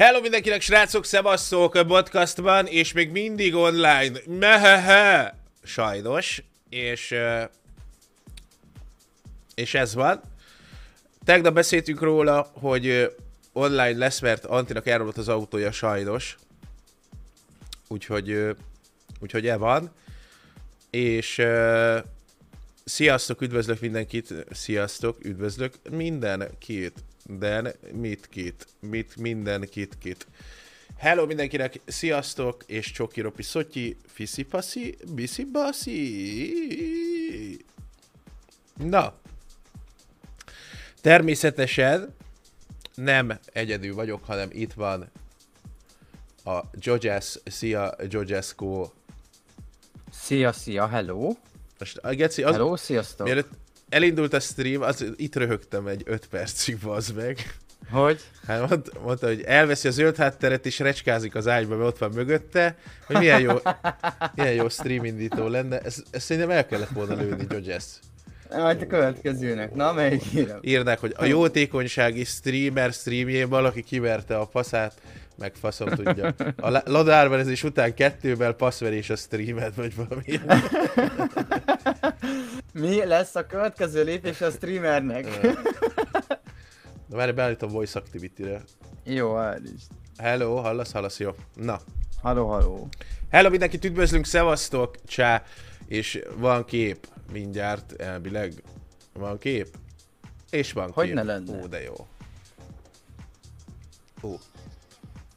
Hello mindenkinek, srácok, a podcastban, és még mindig online. Mehehe! Sajnos. És, és ez van. Tegnap beszéltünk róla, hogy online lesz, mert Antinak elromlott az autója sajnos. Úgyhogy, úgyhogy e van. És sziasztok, üdvözlök mindenkit, sziasztok, üdvözlök mindenkit. Den, mit kit, mit mindenkit kit. Hello mindenkinek, sziasztok, és Csoki Ropi Szotyi, Fiszi Paszi, Biszi Baszi. Na, természetesen nem egyedül vagyok, hanem itt van a Jojas, szia Jojasko. Szia, szia, hello. Most Geci, az, Hello, sziasztok. mielőtt elindult a stream, az, itt röhögtem egy 5 percig, bazd meg. Hogy? Hát mond, mondta, hogy elveszi a zöld hátteret és recskázik az ágyba, mert ott van mögötte, hogy milyen jó, milyen jó stream indító lenne. Ezt, ezt szerintem el kellett volna lőni, Jojas. Majd a következőnek. Na, melyik? Írnák, hogy a jótékonysági streamer streamjén valaki kiverte a passzát, meg faszom tudja. A la- ladárverezés után kettővel passzverés a streamet, vagy valami. Mi lesz a következő lépés a streamernek? Na várj, beállítom voice activity-re. Jó, elnézést. Hello, hallasz, hallasz, jó. Na. Halló, halló. Hello, mindenkit üdvözlünk, szevasztok, csá, és van kép mindjárt, elvileg. Van kép? És van Hogy kép. ne lenne? Ó, de jó. Ó.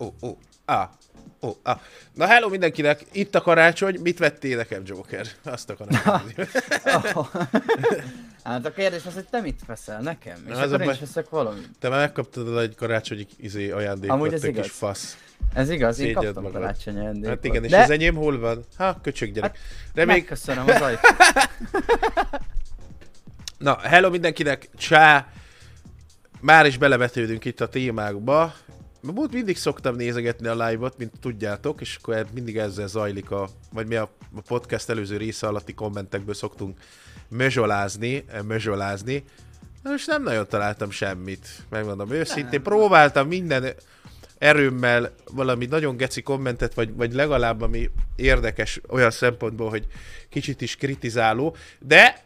Ó, ó, á. Ó, á. Na hello mindenkinek, itt a karácsony, mit vettél nekem, Joker? Azt akarom tudni. Hát a kérdés az, hogy te mit veszel nekem? És Na, a akkor én is veszek valamit. Te már megkaptad egy karácsonyi izé, ajándékot, Amúgy ez kis igaz. fasz. Ez igaz, én Szégyed kaptam magad. karácsonyi ajándékot. Hát igen, és De az enyém hol van? Ha, köcsög gyerek. Hát, Reméljük, megköszönöm az ajtót. Na, hello mindenkinek, csá! Már is belevetődünk itt a témákba. Múlt mindig szoktam nézegetni a live-ot, mint tudjátok, és akkor mindig ezzel zajlik a, vagy mi a a podcast előző része alatti kommentekből szoktunk mözsolázni, eh, mözsolázni. Na most nem nagyon találtam semmit, megmondom őszintén. Próbáltam minden erőmmel valami nagyon geci kommentet, vagy, vagy legalább ami érdekes olyan szempontból, hogy kicsit is kritizáló, de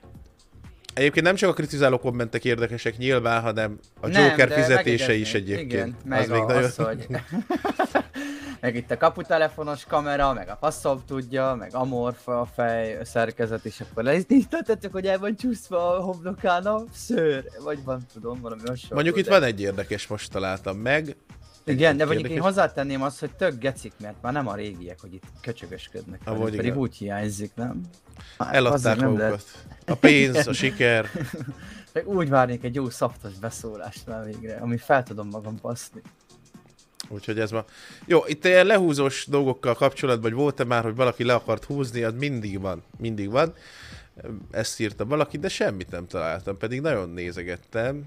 Egyébként nem csak a kritizáló kommentek érdekesek nyilván, hanem a Nem, Joker fizetése is egyébként. Igen, meg az még a, nagyon... az, hogy... meg itt a kaputelefonos kamera, meg a passzov tudja, meg amorfa a fej szerkezet, és akkor leítettetek, hogy el van csúszva a homlokán a szőr, vagy van, tudom, valami hasonló. Mondjuk itt de- van egy érdekes, most találtam meg. Igen, de mondjuk én hozzátenném azt, hogy tök gecik, mert már nem a régiek, hogy itt köcsögösködnek, velünk, pedig igen. úgy hiányzik, nem? Hát, Eladták magukat. A pénz, a siker. Meg úgy várnék egy jó szaftos beszólást már végre, ami fel tudom magam baszni. Úgyhogy ez ma... Jó, itt ilyen lehúzós dolgokkal kapcsolatban, vagy volt-e már, hogy valaki le akart húzni, az mindig van. Mindig van. Ezt írta valaki, de semmit nem találtam, pedig nagyon nézegettem.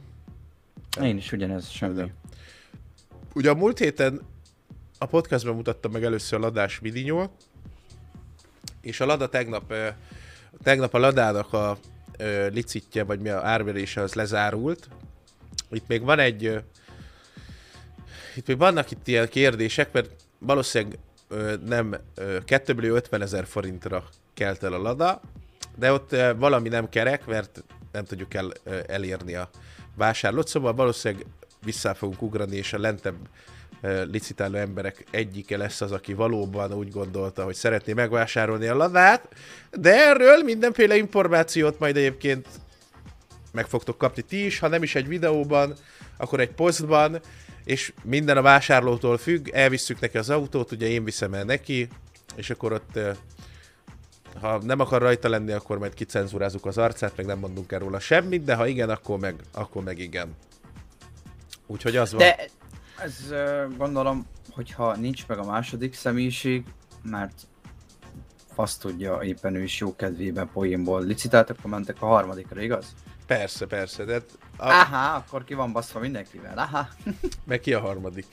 Én is ugyanez semmi. De. Ugye a múlt héten a podcastban mutattam meg először a ladás vidinyó, és a Lada tegnap, tegnap a Ladának a licitje, vagy mi a árverése az lezárult. Itt még van egy, itt még vannak itt ilyen kérdések, mert valószínűleg nem ö, 2 millió 50 ezer forintra kelt el a Lada, de ott valami nem kerek, mert nem tudjuk el, elérni a vásárlót, szóval valószínűleg vissza fogunk ugrani, és a lentebb licitáló emberek egyike lesz az, aki valóban úgy gondolta, hogy szeretné megvásárolni a ladát, de erről mindenféle információt majd egyébként meg fogtok kapni ti is, ha nem is egy videóban, akkor egy posztban, és minden a vásárlótól függ, elvisszük neki az autót, ugye én viszem el neki, és akkor ott ha nem akar rajta lenni, akkor majd kicenzúrázzuk az arcát, meg nem mondunk el róla semmit, de ha igen, akkor meg, akkor meg igen. Úgyhogy az van. De ez gondolom, hogyha nincs meg a második személyiség, mert fasz tudja, éppen ő is jó kedvében poénból licitáltak, akkor mentek a harmadikra, igaz? Persze, persze, de a, Aha, akkor ki van baszva mindenkivel, aha. meg ki a harmadik?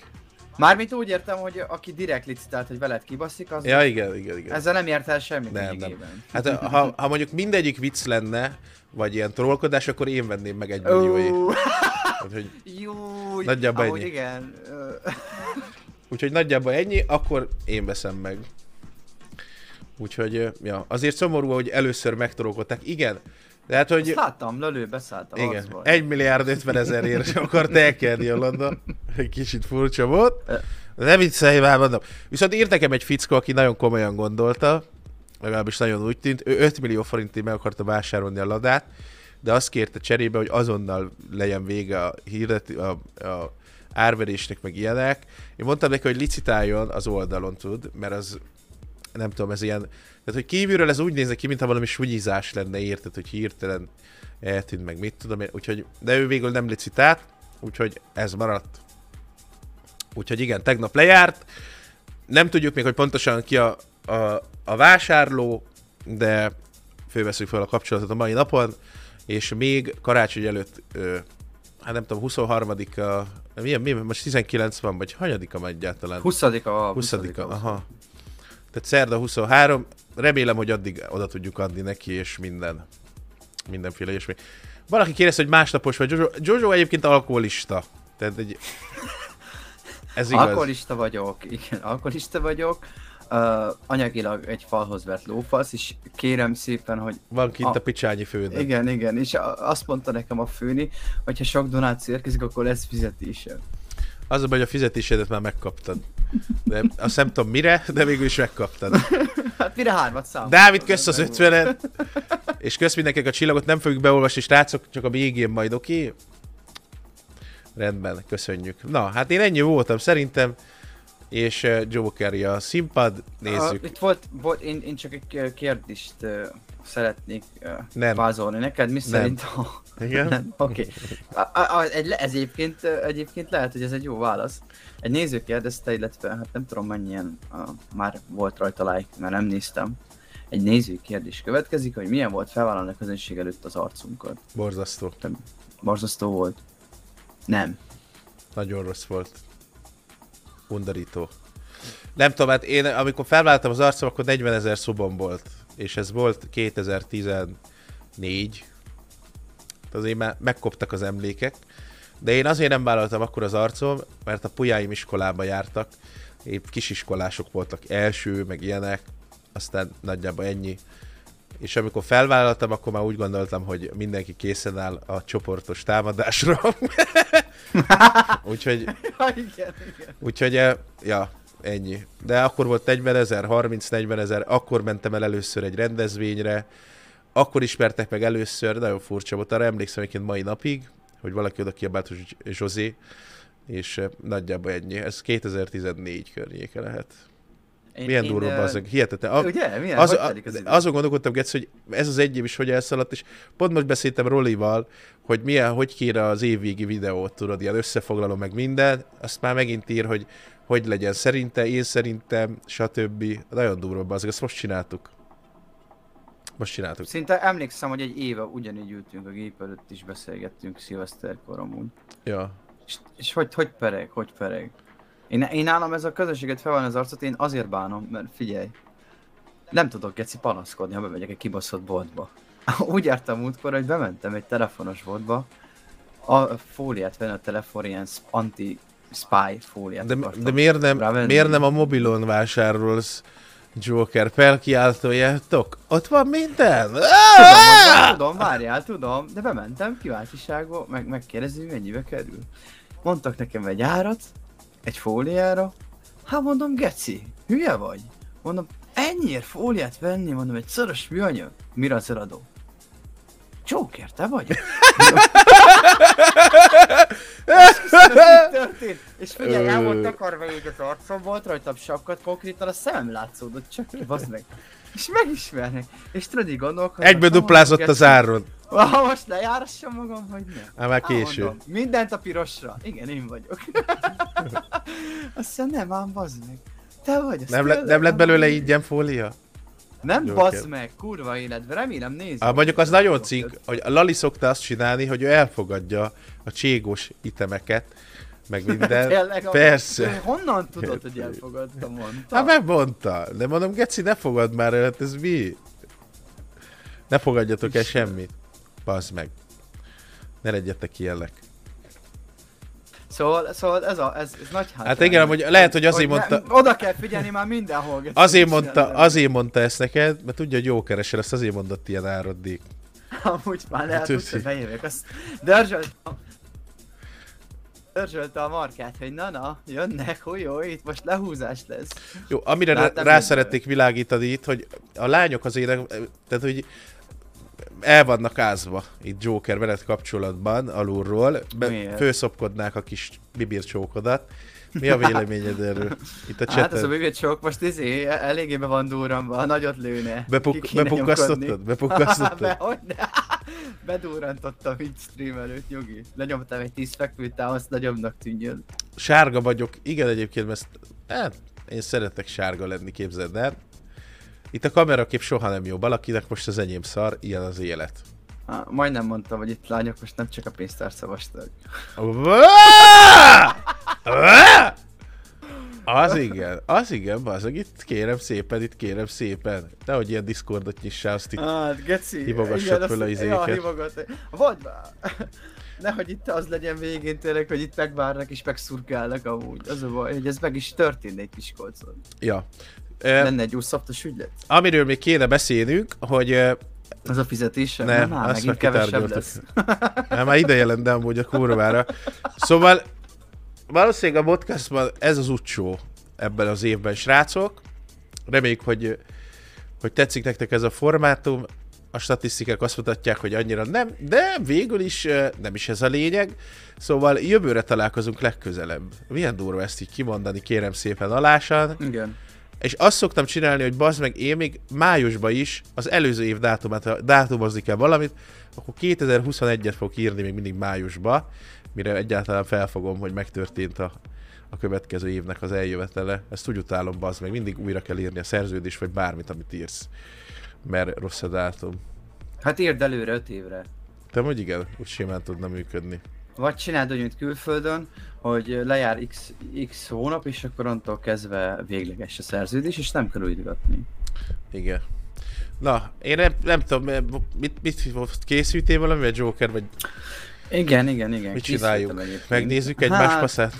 Mármint úgy értem, hogy aki direkt licitált, hogy veled kibaszik, az Ja, igen, igen, igen. ezzel nem ért el semmit Nem, nem. Hát ha, ha mondjuk mindegyik vicc lenne, vagy ilyen trollkodás, akkor én venném meg egy millióért. Úgyhogy Jó, Nagyjából ennyi. igen. Úgyhogy nagyjából ennyi, akkor én veszem meg. Úgyhogy, ja, azért szomorú, hogy először megtorolkodták. Igen, de hát, hogy... Azt láttam, lölő beszállt a Igen, harcba. 1 milliárd 50 ezerért akart elkelni a London. Egy kicsit furcsa volt. Nem viccelj már, mondom. Viszont írt nekem egy fickó, aki nagyon komolyan gondolta, legalábbis nagyon úgy tűnt, ő 5 millió forintért meg akarta vásárolni a ladát, de azt kérte cserébe, hogy azonnal legyen vége a hirdet, a, a árverésnek, meg ilyenek. Én mondtam neki, hogy licitáljon az oldalon tud, mert az nem tudom, ez ilyen, tehát hogy kívülről ez úgy néz ki, mintha valami sunyizás lenne, érted, hogy hirtelen eltűnt meg, mit tudom én, úgyhogy, de ő végül nem licitált, úgyhogy ez maradt. Úgyhogy igen, tegnap lejárt, nem tudjuk még, hogy pontosan ki a, a, a vásárló, de fölveszünk fel a kapcsolatot a mai napon, és még karácsony előtt, ö, hát nem tudom, 23-a, milyen, milyen, most 19 van, vagy hanyadika van egyáltalán? 20 a 20 aha. Tehát szerda 23, remélem, hogy addig oda tudjuk adni neki, és minden. Mindenféle ilyesmi. Valaki kérdezte, hogy másnapos vagy Jojo. Jojo egyébként alkoholista. Tehát egy... Ez igaz. Alkoholista vagyok, igen, alkoholista vagyok. Uh, anyagilag egy falhoz vett lófasz, és kérem szépen, hogy Van kint a, A- picsányi főnök. igen, igen, és a- azt mondta nekem a főni, hogy ha sok donáció érkezik, akkor lesz fizetésem. Az a baj, hogy a fizetésedet már megkaptad. De azt nem tudom mire, de végül is megkaptad. Hát mire hármat számol? Dávid, kösz az ötvenet, és kösz mindenkinek a csillagot, nem fogjuk beolvasni, srácok, csak a végén majd, oké? Okay? Rendben, köszönjük. Na, hát én ennyi voltam szerintem, és uh, Joe Carey a színpad, nézzük. Uh, itt volt, volt én, én csak egy uh, kérdést uh, szeretnék uh, Nem. vázolni neked, mi szerint a... Igen? Nem, Oké. Okay. Ez egyébként, egyébként lehet, hogy ez egy jó válasz. Egy néző kérdezte, illetve hát nem tudom mennyien uh, már volt rajta like, mert nem néztem. Egy néző kérdés következik, hogy milyen volt felvállalni a közönség előtt az arcunkat. Borzasztó. Borzasztó volt. Nem. Nagyon rossz volt. Undorító. Nem tudom, hát én amikor felvállaltam az arcom, akkor 40 ezer szobom volt. És ez volt 2014. Azért már megkoptak az emlékek. De én azért nem vállaltam akkor az arcom, mert a pujáim iskolába jártak. Épp kisiskolások voltak első, meg ilyenek. Aztán nagyjából ennyi. És amikor felvállaltam, akkor már úgy gondoltam, hogy mindenki készen áll a csoportos támadásra. Úgyhogy Ja, igen, igen. Úgyhogy, eh, ja, ennyi. De akkor volt 40 ezer, 30-40 ezer, akkor mentem el először egy rendezvényre, akkor ismertek meg először, nagyon furcsa volt, arra emlékszem egyébként mai napig, hogy valaki oda kiabált, hogy Zsozé, és eh, nagyjából ennyi. Ez 2014 környéke lehet. Én, Milyen én, durva az, hihetetlen. A, Ugye? Milyen? az, a, az azon gondolkodtam, Gec, hogy ez az egy év is hogy elszaladt, és pont most beszéltem Rolival, hogy milyen, hogy kéne az évvégi videót, tudod, ilyen összefoglaló meg minden, azt már megint ír, hogy hogy legyen szerinte, én szerintem, stb. Nagyon durva, az azt most csináltuk. Most csináltuk. Szinte emlékszem, hogy egy éve ugyanígy ültünk a gép előtt is beszélgettünk szilveszterkor amúgy. Ja. És, és hogy, hogy pereg, hogy pereg. Én, én nálam ez a közösséget felvenni az arcot, én azért bánom, mert figyelj. Nem tudok geci panaszkodni, ha bemegyek egy kibaszott boltba. Úgy jártam múltkor, hogy bementem egy telefonos boltba, a fóliát venni a telefon, ilyen sp- anti-spy fóliát De, de miért, nem, rávenni. miért nem a mobilon vásárolsz Joker felkiáltójátok? Ott van minden? Tudom, hogy- tudom, várjál, tudom, de bementem kíváncsiságból, meg megkérdezi, mennyibe kerül. Mondtak nekem egy árat, egy fóliára, hát mondom, geci, hülye vagy? Mondom, ennyiért fóliát venni, mondom, egy szoros műanyag, mire az eladó? Joker, te vagy? történt. És figyelj, el volt takarva így az arcom, volt rajtam sapkat, konkrétan a szemem látszódott csak ki, meg. És megismernek. És tudod, így gondolkodom. Egyből duplázott az áron. Ha most lejárassam magam, hogy nem. Á, már késő. mondom, mindent a pirosra. Igen, én vagyok. Azt mondja, nem, ám bazd meg. Te vagy, azt Nem, le, nem lett belőle ingyen fólia? Nem Jó, bazd meg, kurva életben, remélem nézni. Ah, mondjuk az nagyon cink, hogy a Lali szokta azt csinálni, hogy ő elfogadja a cségós itemeket, meg minden. Tényleg, Persze. Honnan tudod, hogy elfogadtam, mondta? Hát megmondta. De mondom, Geci, ne fogad már hát ez mi? Ne fogadjatok el semmit. Bazd meg. Ne legyetek ilyenek. Szóval, szóval ez, a, ez, ez nagy Hát igen, hogy lehet, hogy azért hogy mondta... Ne, oda kell figyelni már mindenhol. Azért mondta, azért mondta ezt neked, mert tudja, hogy jó keresel, ezt azért mondott ilyen áradék. Amúgy már lehet, Tűzi. hogy bejövök. Azt dörzsölt, dörzsölte a markát, hogy na na, jönnek, jó, itt most lehúzás lesz. Jó, amire Hát rá, rá szeretnék világítani itt, hogy a lányok azért, tehát hogy el vannak ázva itt Joker veled kapcsolatban alulról, be, Miért? főszopkodnák a kis bibircsókodat. Mi a véleményed erről? Itt a Hát ez a chaten. sok most izé, eléggé be van durranva, nagyot lőne. Bepuk, bepukkasztottad? nyomkodni. Be, Bepukkasztottad? hogy ne? Bedurrantottam így stream előtt, nyugi. Lenyomtam egy 10 fekvőtámaszt, nagyobbnak tűnjön. Sárga vagyok, igen egyébként, ezt, hát, én szeretek sárga lenni, képzeld el. Itt a kamerakép soha nem jó, valakinek most az enyém szar, ilyen az élet. Ah, majdnem mondtam, hogy itt lányok most nem csak a pénztárca vastag. Az igen, az igen, bazeg, itt kérem szépen, itt kérem szépen. Nehogy ilyen Discordot nyissál, azt itt Hát, geci. Hívogassad igen, föl a izéket. Ja, hívogat. Vagy Nehogy itt az legyen végén tényleg, hogy itt megvárnak és megszurkálnak amúgy. Az a baj, hogy ez meg is történne egy kis kolcon. Ja. Lenne egy úszaptos ügylet. amiről még kéne beszélnünk, hogy e, Az a fizetés? Nem, már azt megint kevesebb lesz. hát már ideje lenne amúgy a kurvára. Szóval valószínűleg a podcastban ez az utcsó ebben az évben, srácok. Reméljük, hogy, hogy tetszik nektek ez a formátum. A statisztikák azt mutatják, hogy annyira nem, de végül is nem is ez a lényeg. Szóval jövőre találkozunk legközelebb. Milyen durva ezt így kimondani, kérem szépen alásan. Igen. És azt szoktam csinálni, hogy bazd meg, én még májusban is az előző év dátumát, ha dátumozni kell valamit, akkor 2021-et fogok írni még mindig májusba, mire egyáltalán felfogom, hogy megtörtént a, a következő évnek az eljövetele. Ezt úgy utálom, bazd meg, mindig újra kell írni a szerződést, vagy bármit, amit írsz. Mert rossz a dátum. Hát írd előre 5 évre. Te hogy igen, úgy simán tudna működni. Vagy csináld úgy, mint külföldön, hogy lejár x, x hónap, és akkor onnantól kezdve végleges a szerződés, és nem kell újítgatni. Igen. Na, én nem, nem tudom, mit, mit készültél valami, Joker, vagy Igen, igen, igen. Mit csináljuk? Megnézzük egymás Hát, faszát?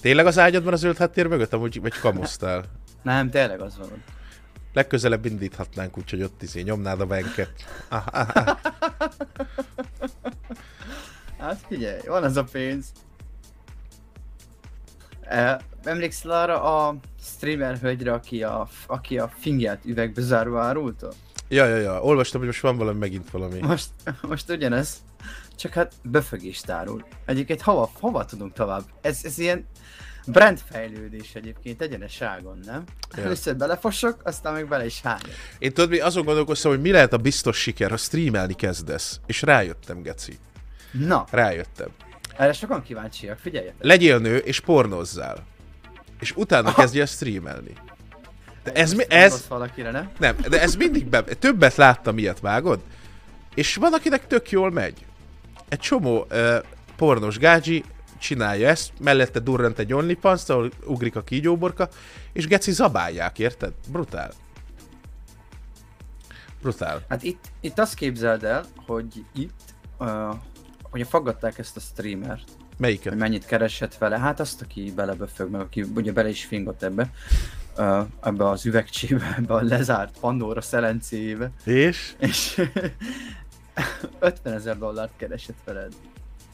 Tényleg az ágyadban a zöld háttér mögött, amúgy, vagy kamusztál? Nem, tényleg az van. ott. Legközelebb indíthatnánk, úgyhogy ott izé nyomnád a venket. Ah, ah, ah. Hát figyelj, van az a pénz. Emlékszel arra a streamer hölgyre, aki a, aki a fingját üvegbe zárva árulta? Ja, ja, ja, olvastam, hogy most van valami, megint valami. Most, most ugyanez, csak hát befögést árul. Egyébként hova, hova tudunk tovább? Ez, ez ilyen brandfejlődés egyébként egyeneságon, nem? Ja. Először belefosok, aztán meg bele is hányok. Én tudod, mi azon gondolkoztam, hogy mi lehet a biztos siker, ha streamelni kezdesz. És rájöttem, geci. Na, Rájöttem. Erre sokan kíváncsiak, figyeljetek. Legyél nő, és pornozzál. És utána kezdj el streamelni. De ez, mi, ez, valakire, nem? Nem, de ez mindig be... Többet láttam ilyet, vágod? És van, akinek tök jól megy. Egy csomó uh, pornos gágyi csinálja ezt, mellette durrant egy OnlyFans, ahol ugrik a kígyóborka, és geci zabálják, érted? Brutál. Brutál. Hát itt, itt azt képzeld el, hogy itt, uh, hogy faggatták ezt a streamert, Melyiket? hogy mennyit keresett vele, hát azt, aki beleböfög, meg aki ugye bele is fingott ebbe, uh, ebbe az üvegcsébe, ebbe a lezárt Pandora szelencéjébe, És? és 50 ezer dollárt keresett veled.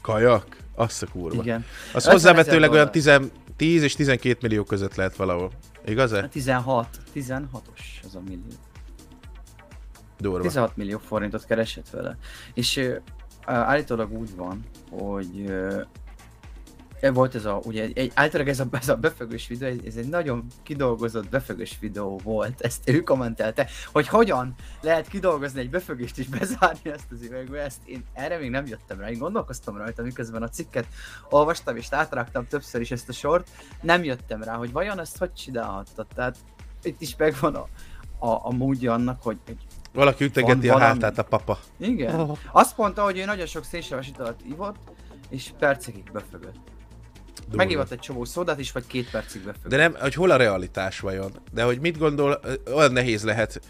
Kajak? Azt a kurva. Igen. Az 50 hozzávetőleg olyan dollár. 10, 10 és 12 millió között lehet valahol. Igaz-e? 16, 16-os az a millió. Durva. 16 millió forintot keresett vele. És állítólag úgy van, hogy uh, volt ez a, ugye egy, egy általában ez a, ez a befögős videó, ez, ez egy nagyon kidolgozott befögős videó volt, ezt ő kommentelte, hogy hogyan lehet kidolgozni egy befögést és bezárni ezt az üvegbe, ezt én erre még nem jöttem rá, én gondolkoztam rajta, miközben a cikket olvastam és átraktam többször is ezt a sort, nem jöttem rá, hogy vajon ezt hogy csinálhattad, tehát itt is megvan a, a, a módja annak, hogy, hogy Valaki ütegeti a valami. hátát a papa. igen. Oh. Azt mondta, hogy ő nagyon sok szénsavas italt ivott, és percekig befögött. Durva. Megivott egy csomó szódát is, vagy két percig befögött. De nem, hogy hol a realitás vajon? De hogy mit gondol, olyan nehéz lehet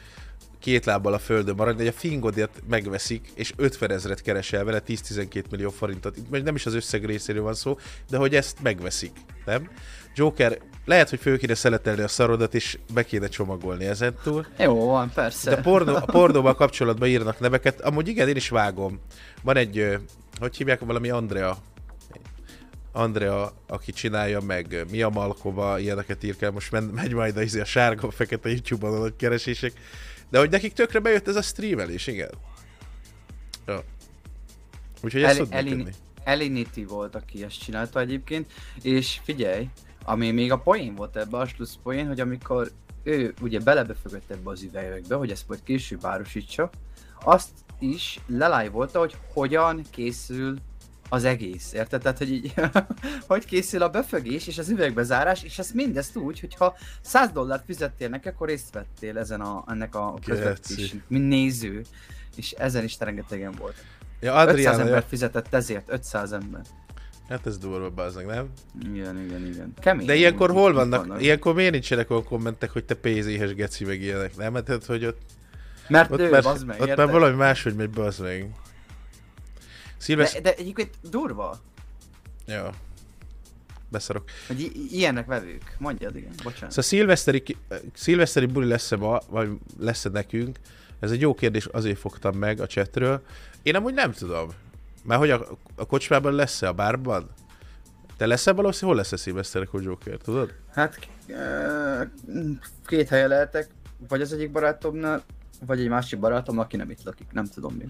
két lábbal a földön maradni, hogy a fingodért megveszik, és 50 ezeret keresel vele, 10-12 millió forintot. Itt nem is az összeg részéről van szó, de hogy ezt megveszik, nem? Joker, lehet, hogy föl kéne szeletelni a szarodat, és be kéne csomagolni ezen túl. Jó, van, persze. De a, pornó, a pornóval kapcsolatban írnak neveket. Amúgy igen, én is vágom. Van egy, hogy hívják, valami Andrea. Andrea, aki csinálja meg Mia Malkova, ilyeneket ír kell, most megy majd a, izé a sárga, fekete YouTube-on a keresések. De hogy nekik tökre bejött ez a streamelés, igen. Ja. Úgyhogy ezt El, Elin, Elinity volt, aki ezt csinálta egyébként, és figyelj, ami még a poén volt ebbe, a slusz poén, hogy amikor ő ugye belebefögött ebbe az üvegekbe, hogy ezt majd később árusítsa, azt is lelájvolta, hogy hogyan készül az egész, érted? Tehát, hogy így, hogy készül a befögés és az üvegbezárás, és ezt mindezt úgy, hogyha 100 dollárt fizettél neki, akkor részt vettél ezen a, ennek a közvetítésen, mint néző, és ezen is rengetegen volt. Ja, Adriana, 500 ember ja. fizetett ezért, 500 ember. Hát ez durva, bazdmeg, nem? Igen, igen, igen. Kemény. De ilyenkor hol vannak? vannak? Ilyenkor miért nincsenek olyan kommentek, hogy te pénzéhes geci meg ilyenek, nem? Hát, hát hogy ott... Mert ott ő, mert, bazd meg, Ott már valami máshogy megy, bazd meg. Szilvesz... De, de egyébként durva. Jó. Beszarok. Hogy i- ilyenek vevők. Mondjad, igen. Bocsánat. Szóval szilveszteri, szilveszteri buli lesz-e ma, vagy lesz-e nekünk? Ez egy jó kérdés, azért fogtam meg a chatről. Én amúgy nem tudom. Mert hogy a, a kocsmában lesz-e a bárban? Te leszel valószínűleg? Hol lesz a szilveszterekor Joker, tudod? Hát két helye lehetek, vagy az egyik barátomnál, vagy egy másik barátom, aki nem itt lakik, nem tudom mi.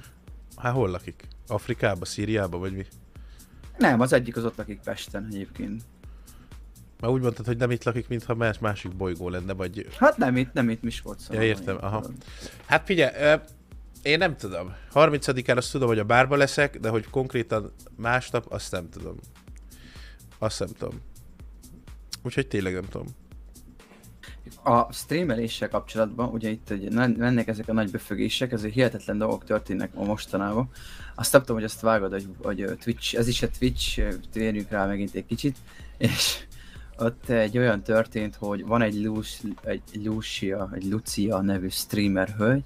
Hát hol lakik? Afrikába, Szíriába, vagy mi? Nem, az egyik az ott lakik Pesten egyébként. Már úgy mondtad, hogy nem itt lakik, mintha más másik bolygó lenne, vagy... Hát nem itt, nem itt Miskolc. Ja, értem, aha. Hát figyelj, én nem tudom. 30-án azt tudom, hogy a bárba leszek, de hogy konkrétan másnap, azt nem tudom. Azt nem tudom. Úgyhogy tényleg nem tudom. A streameléssel kapcsolatban, ugye itt hogy mennek ezek a nagy befögések, ezért hihetetlen dolgok történnek a mostanában. Azt nem tudom, hogy azt vágod, hogy, hogy Twitch, ez is a Twitch, térjünk rá megint egy kicsit, és ott egy olyan történt, hogy van egy, Lucia, egy Lucia, egy Lucia nevű streamer hölgy,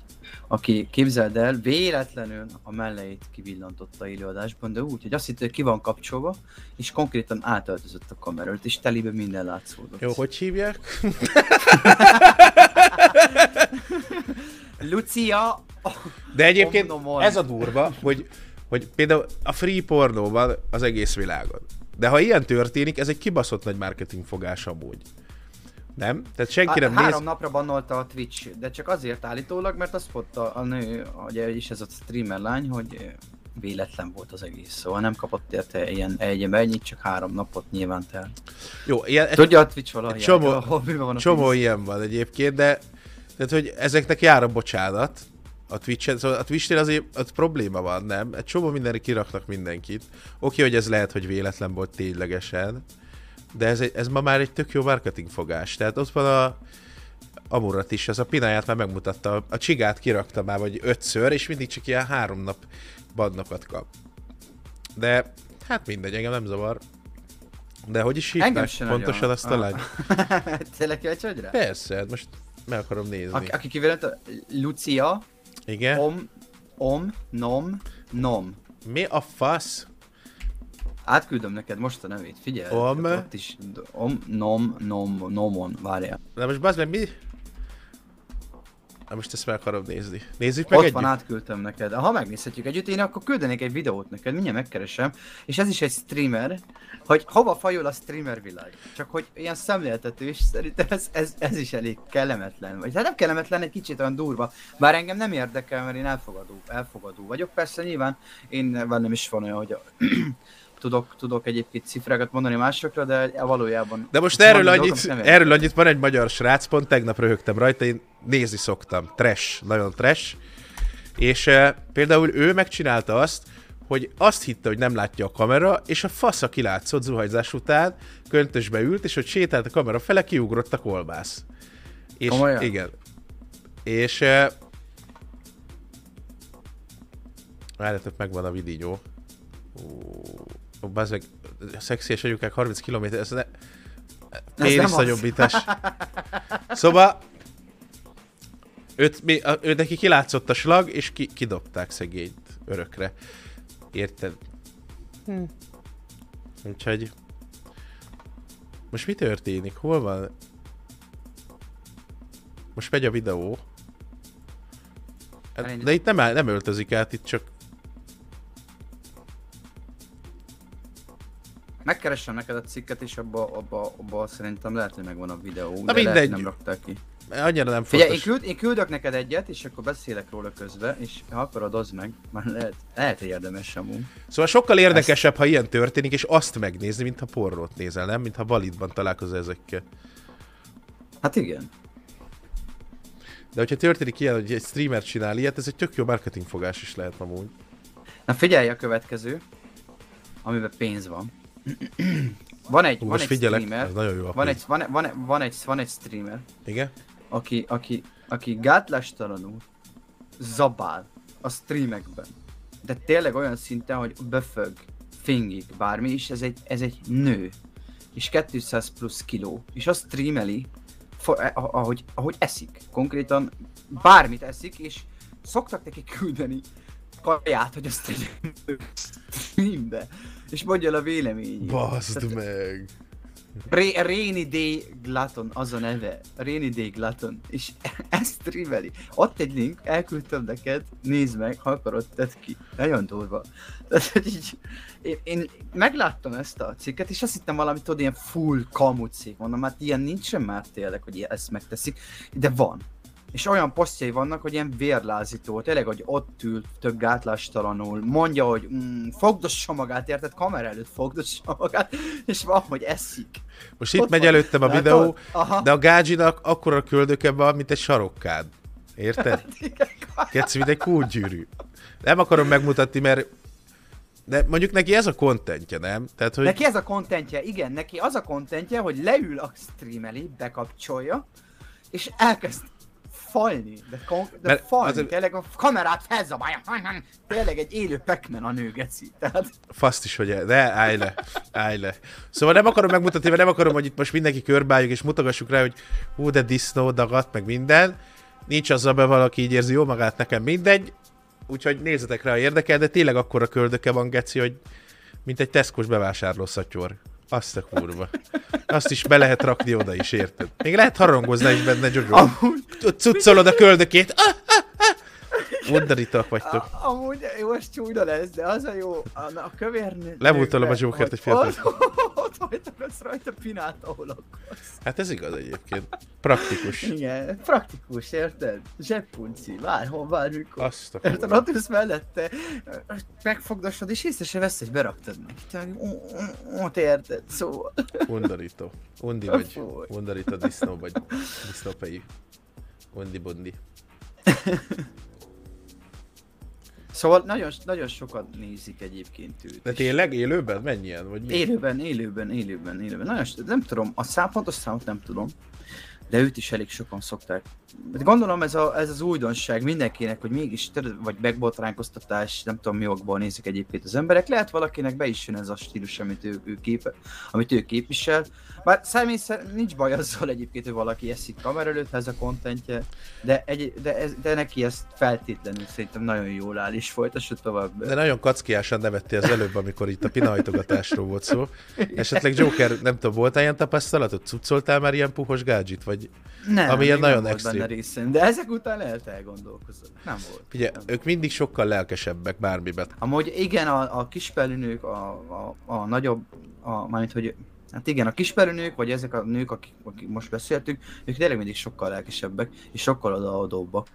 aki képzeld el, véletlenül a melleit kivillantotta élőadásban, de úgy, hogy azt hitt, hogy ki van kapcsolva, és konkrétan átöltözött a kamerát, és telibe minden látszódott. Jó, hogy hívják? Lucia! De egyébként ez a durva, hogy, hogy például a free pornóban az egész világon de ha ilyen történik, ez egy kibaszott nagy marketing fogás amúgy. Nem? Tehát senki nem Három néz... napra bannolta a Twitch, de csak azért állítólag, mert azt mondta a nő, ugye is ez a streamer lány, hogy véletlen volt az egész, szóval nem kapott érte ilyen egy ennyit, csak három napot nyilván tel. Jó, ilyen, Tudja a Twitch valahogy, csomó, van a csomó ilyen van egyébként, de tehát, hogy ezeknek jár a bocsánat, a Twitch-en, szóval a Twitch-nél azért az probléma van, nem? Egy csomó mindenre kiraknak mindenkit. Oké, hogy ez lehet, hogy véletlen volt ténylegesen, de ez, egy, ez ma már egy tök jó marketing fogás. Tehát ott van a Amurat is, az a pináját már megmutatta, a csigát kirakta már vagy ötször, és mindig csak ilyen három nap badnokat kap. De hát mindegy, engem nem zavar. De hogy is hívták pontosan nagyon. azt a lány? Tényleg kíváncsi vagy rá? Persze, hát most meg akarom nézni. Aki, aki kivelent, Lucia, igen? Om, om, nom, nom. Mi a fasz? Átküldöm neked most a nevét, figyelj. Om. Ott is, om, nom, nom, nomon, várjál. Na most bazd meg, mi? Na most ezt meg akarom nézni. Nézzük meg Ott együtt. van, átküldtem neked. Ha megnézhetjük együtt, én akkor küldenék egy videót neked, mindjárt megkeresem. És ez is egy streamer, hogy hova fajul a streamer világ. Csak hogy ilyen szemléltető, és szerintem ez, ez, ez is elég kellemetlen. Vagy hát nem kellemetlen, egy kicsit olyan durva. Bár engem nem érdekel, mert én elfogadó, elfogadó vagyok. Persze nyilván én nem is van olyan, hogy a tudok, tudok egyébként cifrákat mondani másokra, de valójában... De most erről annyit, erről annyit van egy magyar srác, pont tegnap röhögtem rajta, én nézni szoktam. Trash, nagyon trash. És e, például ő megcsinálta azt, hogy azt hitte, hogy nem látja a kamera, és a fasza kilátszott zuhanyzás után, köntösbe ült, és hogy sétált a kamera fele, kiugrott a kolbász. És Komolyan? igen. És e, Várjátok, megvan a videó. Ó, meg, szexies anyukák 30 km, ez ne... Pénisz nagyobbítás. Szóval Őt, mi, a, ő neki kilátszott a slag, és ki, kidobták szegényt örökre. Érted? Hm. Úgyhogy... Most mi történik? Hol van? Most megy a videó. De itt nem, áll- nem öltözik át, itt csak... Megkeresem neked a cikket, és abba, abba, abba szerintem lehet, hogy megvan a videó, de mindegy. lehet, nem rakták ki. Annyira nem Figyelj, én, fontos. küld, én küldök neked egyet, és akkor beszélek róla közben, és ha akarod, az meg. Már lehet, lehet, hogy érdemes amúgy. Szóval sokkal érdekesebb, ha ilyen történik, és azt megnézni, mint ha porrót nézel, nem? Mint ha balidban találkozol ezekkel. Hát igen. De hogyha történik ilyen, hogy egy streamer csinál ilyet, ez egy tök jó marketingfogás is lehet amúgy. Na figyelj a következő, amiben pénz van. Van egy, Hú, van egy figyelek, streamer, ez nagyon jó van egy, van, van, van, egy, van egy streamer, Igen? aki, aki, aki gátlástalanul zabál a streamekben. De tényleg olyan szinten, hogy böfög, fingik, bármi, és ez egy, ez egy nő. És 200 plusz kiló. És azt streameli, eh, ahogy, ahogy eszik. Konkrétan bármit eszik, és szoktak neki küldeni kaját, hogy azt tegye streambe. És mondja el a véleményét. Baszd Tehát- meg! Ra- Rainy Day Glutton, az a neve. Rainy Day Glutton. És ezt streameli. Ott egy link, elküldtem neked, nézd meg, ha akarod, tedd ki. Nagyon durva. Tehát, hogy így, én, én, megláttam ezt a cikket, és azt hittem valamit, tudod, ilyen full kamu cikk. Mondom, hát ilyen nincsen már tényleg, hogy ezt megteszik, de van. És olyan posztjai vannak, hogy ilyen vérlázító, tényleg, hogy ott ül, tök gátlástalanul, mondja, hogy mm, fogdossa magát, érted? Kamera előtt fogdossa magát, és van, hogy eszik. Most itt Ott megy van. előttem a Látod? videó, Aha. de a gádzsinak akkora köldöke van, mint egy sarokkád. Érted? Keci, mint egy kútgyűrű. Nem akarom megmutatni, mert de mondjuk neki ez a kontentje, nem? Tehát, hogy Neki ez a kontentje, igen, neki az a kontentje, hogy leül a streameli, bekapcsolja, és elkezd falni, de, kon- de Mert falni, az- tényleg a kamerát felzabálja, tényleg egy élő pac a nő, geci. Tehát, faszt is, hogy el- de állj le, állj le. Szóval nem akarom megmutatni, mert nem akarom, hogy itt most mindenki körbáljuk, és mutogassuk rá, hogy hú, de disznó, dagat, meg minden. Nincs azzal be valaki így érzi jó magát, nekem mindegy. Úgyhogy nézzetek rá, ha érdekel, de tényleg akkora köldöke van, Geci, hogy mint egy Tesco-s bevásárló szatyor. Azt a kurva. Azt is be lehet rakni oda is, érted? Még lehet harangozni is benne, Jojo. amúgy, Cuccolod a köldökét. Ah, ah, ah. Undarítak vagytok. a, amúgy most csúnya lesz, de az a jó, a, a kövér nő- Levultolom a Jokert egy fiatal. Ott, ott hajtogatsz rajta pinát, ahol akarsz. Hát ez igaz egyébként. Praktikus. Igen, praktikus, érted? Zsebpunci, bárhol, bármikor. Azt a Érted, ott ülsz mellette, megfogdosod, és észre se vesz, hogy beraktad ó, Ott érted, szóval. Undorító. Undi vagy. Undorító disznó vagy. Disznófejű. Undi bundi. Szóval nagyon, nagyon sokat nézik egyébként őt. De tényleg élőben? Mennyien? Vagy mi? Élőben, élőben, élőben, élőben. Nagyon, nem tudom, a szám, pontos számot nem tudom. De őt is elég sokan szokták. Hát Gondolom ez, a, ez az újdonság mindenkinek, hogy mégis, vagy megbotránkoztatás, nem tudom mi okból nézik egyébként az emberek. Lehet valakinek be is jön ez a stílus, amit ő, ő, képe, amit ő képvisel. Bár személy szerint nincs baj azzal egyébként, hogy valaki eszik kamera előtt, ez a kontentje, de, egy, de, ez, de neki ezt feltétlenül szerintem nagyon jól áll, és folytassa tovább. De nagyon kackiásan nevettél az előbb, amikor itt a pinahajtogatásról volt szó. Esetleg Joker, nem tudom, volt ilyen tapasztalatod? Cuccoltál már ilyen puhos gádzsit? Vagy Nem, Ami ilyen nagyon extrém. Benne részem, de ezek után lehet elgondolkozni. Nem volt. Figyelj, nem. ők mindig sokkal lelkesebbek bármiben. Amúgy igen, a, a kispelünők, a, a, a nagyobb, a, mármint hogy Hát igen, a kispelünők, vagy ezek a nők, akik, akik most beszéltük, ők tényleg mindig sokkal lelkesebbek, és sokkal odaadóbbak.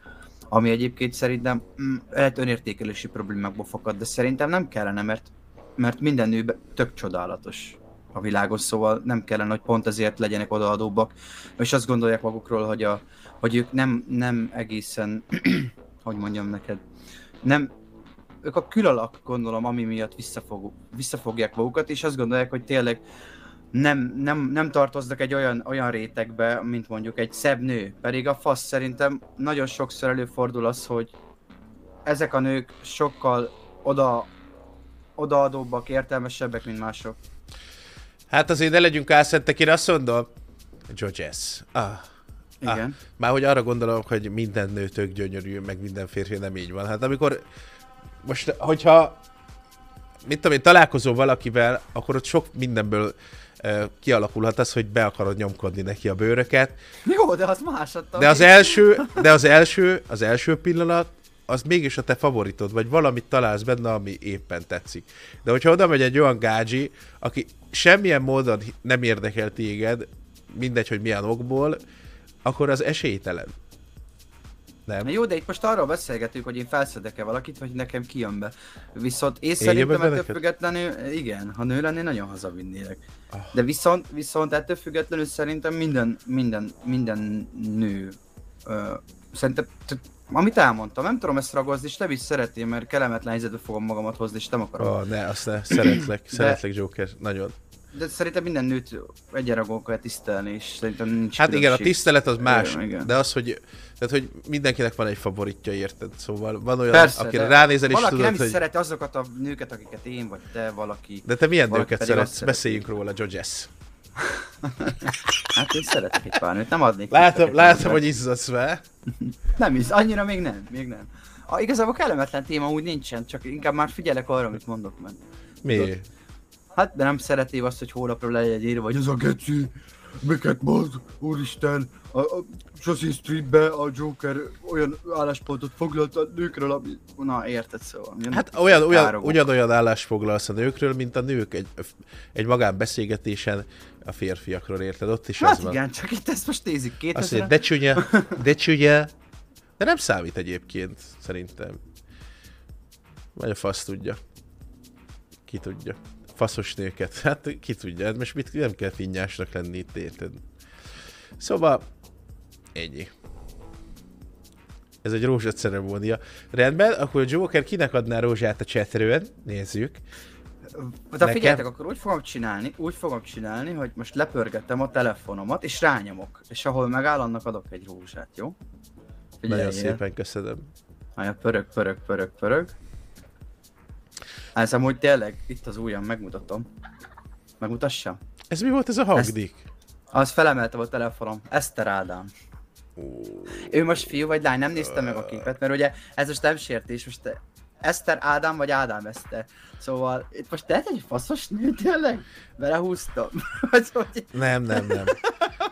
Ami egyébként szerintem mm, lehet önértékelési problémákból fakad, de szerintem nem kellene, mert, mert minden nő tök csodálatos a világos, szóval nem kellene, hogy pont ezért legyenek odaadóbbak, és azt gondolják magukról, hogy, a, hogy ők nem, nem egészen, hogy mondjam neked, nem, ők a külalak, gondolom, ami miatt visszafog, visszafogják magukat, és azt gondolják, hogy tényleg nem, nem, nem tartoznak egy olyan, olyan rétegbe, mint mondjuk egy szebb nő. Pedig a fasz szerintem nagyon sokszor előfordul az, hogy ezek a nők sokkal oda, odaadóbbak, értelmesebbek, mint mások. Hát azért ne legyünk álszentek, én azt mondom, Georges, ah, Igen. Már hogy arra gondolom, hogy minden nő tök gyönyörű, meg minden férfi nem így van. Hát amikor most, hogyha mit tudom én, találkozol valakivel, akkor ott sok mindenből uh, kialakulhat az, hogy be akarod nyomkodni neki a bőröket. Jó, de az más. De az első, de az első, az első pillanat, az mégis a te favoritod, vagy valamit találsz benne, ami éppen tetszik. De hogyha oda megy egy olyan gágyi, aki semmilyen módon nem érdekel téged, mindegy, hogy milyen okból, akkor az esélytelen. Nem? Na jó, de itt most arról beszélgetünk, hogy én felszedek-e valakit, vagy nekem kijön be. Viszont én, szerintem ettől függetlenül, igen, ha nő lennél, nagyon hazavinnélek. Ah. De viszont, viszont ettől függetlenül szerintem minden, minden, minden nő, ö, szerintem, t- amit elmondtam, nem tudom ezt ragozni, és nem is szeretném, mert kellemetlen helyzetbe fogom magamat hozni, és nem akarom. Oh, ne, azt ne, szeretlek, szeretlek Joker, nagyon. De szerintem minden nőt egyenragón kell tisztelni, és szerintem nincs Hát igen, a különbség. tisztelet az más, Igen, igen. de az, hogy, tehát, hogy mindenkinek van egy favoritja, érted? Szóval van olyan, Persze, akire ránézel és Valaki tudod, nem hogy... szereti azokat a nőket, akiket én vagy te, valaki. De te milyen valaki nőket szeretsz? Beszéljünk róla, Georges. Hát én szeretek egy pár nőt, nem adnék. Látom, látom, hogy izzadsz fel. Nem is, annyira még nem, még nem. A, igazából kellemetlen téma úgy nincsen, csak inkább már figyelek arra, amit mondok meg. Mi? Hát, de nem szereti azt, hogy holnapra legyen írva, vagy az a geci, miket mond, úristen, a, a Assassin's Street-be a Joker olyan álláspontot foglalt a nőkről, ami... Na, érted szóval. Jön- Hát olyan, olyan, károgok. ugyanolyan állás foglalsz a nőkről, mint a nők egy, egy magánbeszélgetésen a férfiakról, érted? Ott is az Hát van. igen, csak itt ezt most nézik két Azt mondja, de csúnya, de csúnya. De nem számít egyébként, szerintem. Vagy a fasz tudja. Ki tudja. Faszos nőket. Hát ki tudja. Hát most mit nem kell finnyásnak lenni itt, érted? Szóval, ennyi. Ez egy rózsaceremónia. Rendben, akkor a Joker kinek adná rózsát a chatről? Nézzük. De Nekem- figyeljetek, akkor úgy fogom csinálni, úgy fogom csinálni, hogy most lepörgetem a telefonomat, és rányomok. És ahol megáll, annak adok egy rózsát, jó? Nagyon Figyeljél. szépen köszönöm. Hája, pörög, pörög, pörög, pörög. Ez amúgy tényleg, itt az ujjam, megmutatom. Megmutassa? Ez mi volt ez a hangdik? Az felemeltem a telefonom, Eszter Ádám. Ő most fiú vagy lány, nem néztem meg a képet, mert ugye ez most nem sértés, most te Eszter Ádám vagy Ádám Eszter. Szóval itt most te egy faszos nő tényleg? Belehúztam. Nem, nem, nem.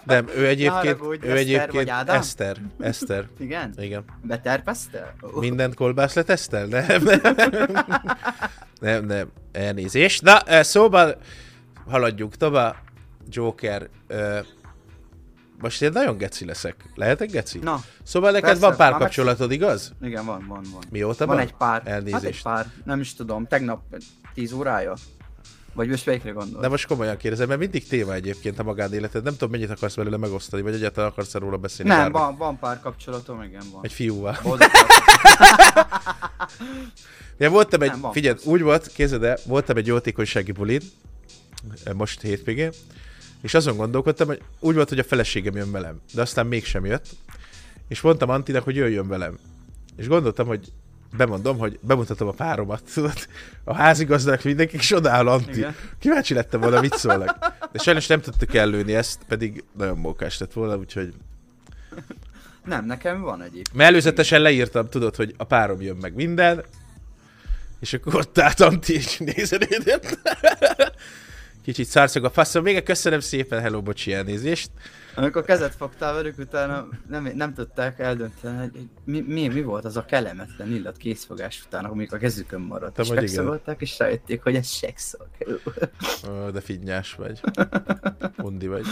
Nem, ő egyébként, haragudj, ő Eszter egyébként Ádám? Eszter. Eszter. Igen? Igen. Beterpeszte? Ó, Mindent kolbász letesztel? Nem, nem. Nem, nem. Elnézést. Na, szóval haladjunk tovább. Joker. Most én nagyon geci leszek. Lehetek geci? Na, Szóval neked persze, van párkapcsolatod, igaz? igen, van, van, van. Mióta Van van? egy pár. Elnézést. Hát egy pár, nem is tudom, tegnap 10 órája. Vagy most melyikre gondol? De most komolyan kérdezem, mert mindig téma egyébként a magánéleted. Nem tudom, mennyit akarsz belőle megosztani, vagy egyáltalán akarsz róla beszélni. nem, van, van pár kapcsolatom, igen, van. Egy fiúval. Ja, voltam egy, Nem, figyelj, úgy volt, kézed el, voltam egy jótékonysági bulin, eh, most hétvégén, és azon gondolkodtam, hogy úgy volt, hogy a feleségem jön velem, de aztán mégsem jött, és mondtam Antinak, hogy jöjjön velem. És gondoltam, hogy bemondom, hogy bemutatom a páromat, tudod, a házigazdának mindenki, és odáll Anti. Igen. Kíváncsi lettem volna, mit szólnak. De sajnos nem tudtuk ellőni ezt, pedig nagyon mókás lett volna, úgyhogy... Nem, nekem van egyébként. Mert előzetesen leírtam, tudod, hogy a párom jön meg minden, és akkor ott állt Anti, és nézed Kicsit szárszog a faszom. Még köszönöm szépen, hello, bocsi, elnézést. Amikor kezet fogtál velük, utána nem, nem tudták eldönteni, hogy mi, mi, mi volt az a kellemetlen illat készfogás után, amik a kezükön maradt. Te és megszagolták, és rájötték, hogy ez sexol. Ó, de finnyás vagy. Undi vagy.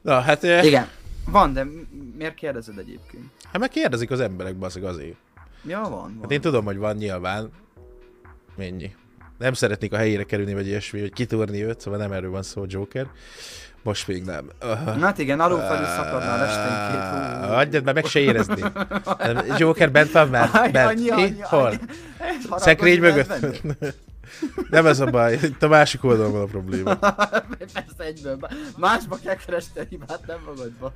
Na, hát, eh, Igen, van, de miért kérdezed egyébként? hát meg kérdezik az emberek, bazeg azért. Ja, van, van. Hát én tudom, hogy van nyilván. Mennyi. Nem szeretnék a helyére kerülni, vagy ilyesmi, vagy kitúrni őt, szóval nem erről van szó, Joker. Most még nem. Uh, Na hát igen, alul felül szakadnál esténként. Adjad, már meg se érezni. Joker bent van már? Bent. annyi, annyi, Hol? Szekrény mögött? Nem ez a baj, itt a másik oldalon van a probléma. Persze egyből. Má- Másba kell keresni a hibát, nem magadba.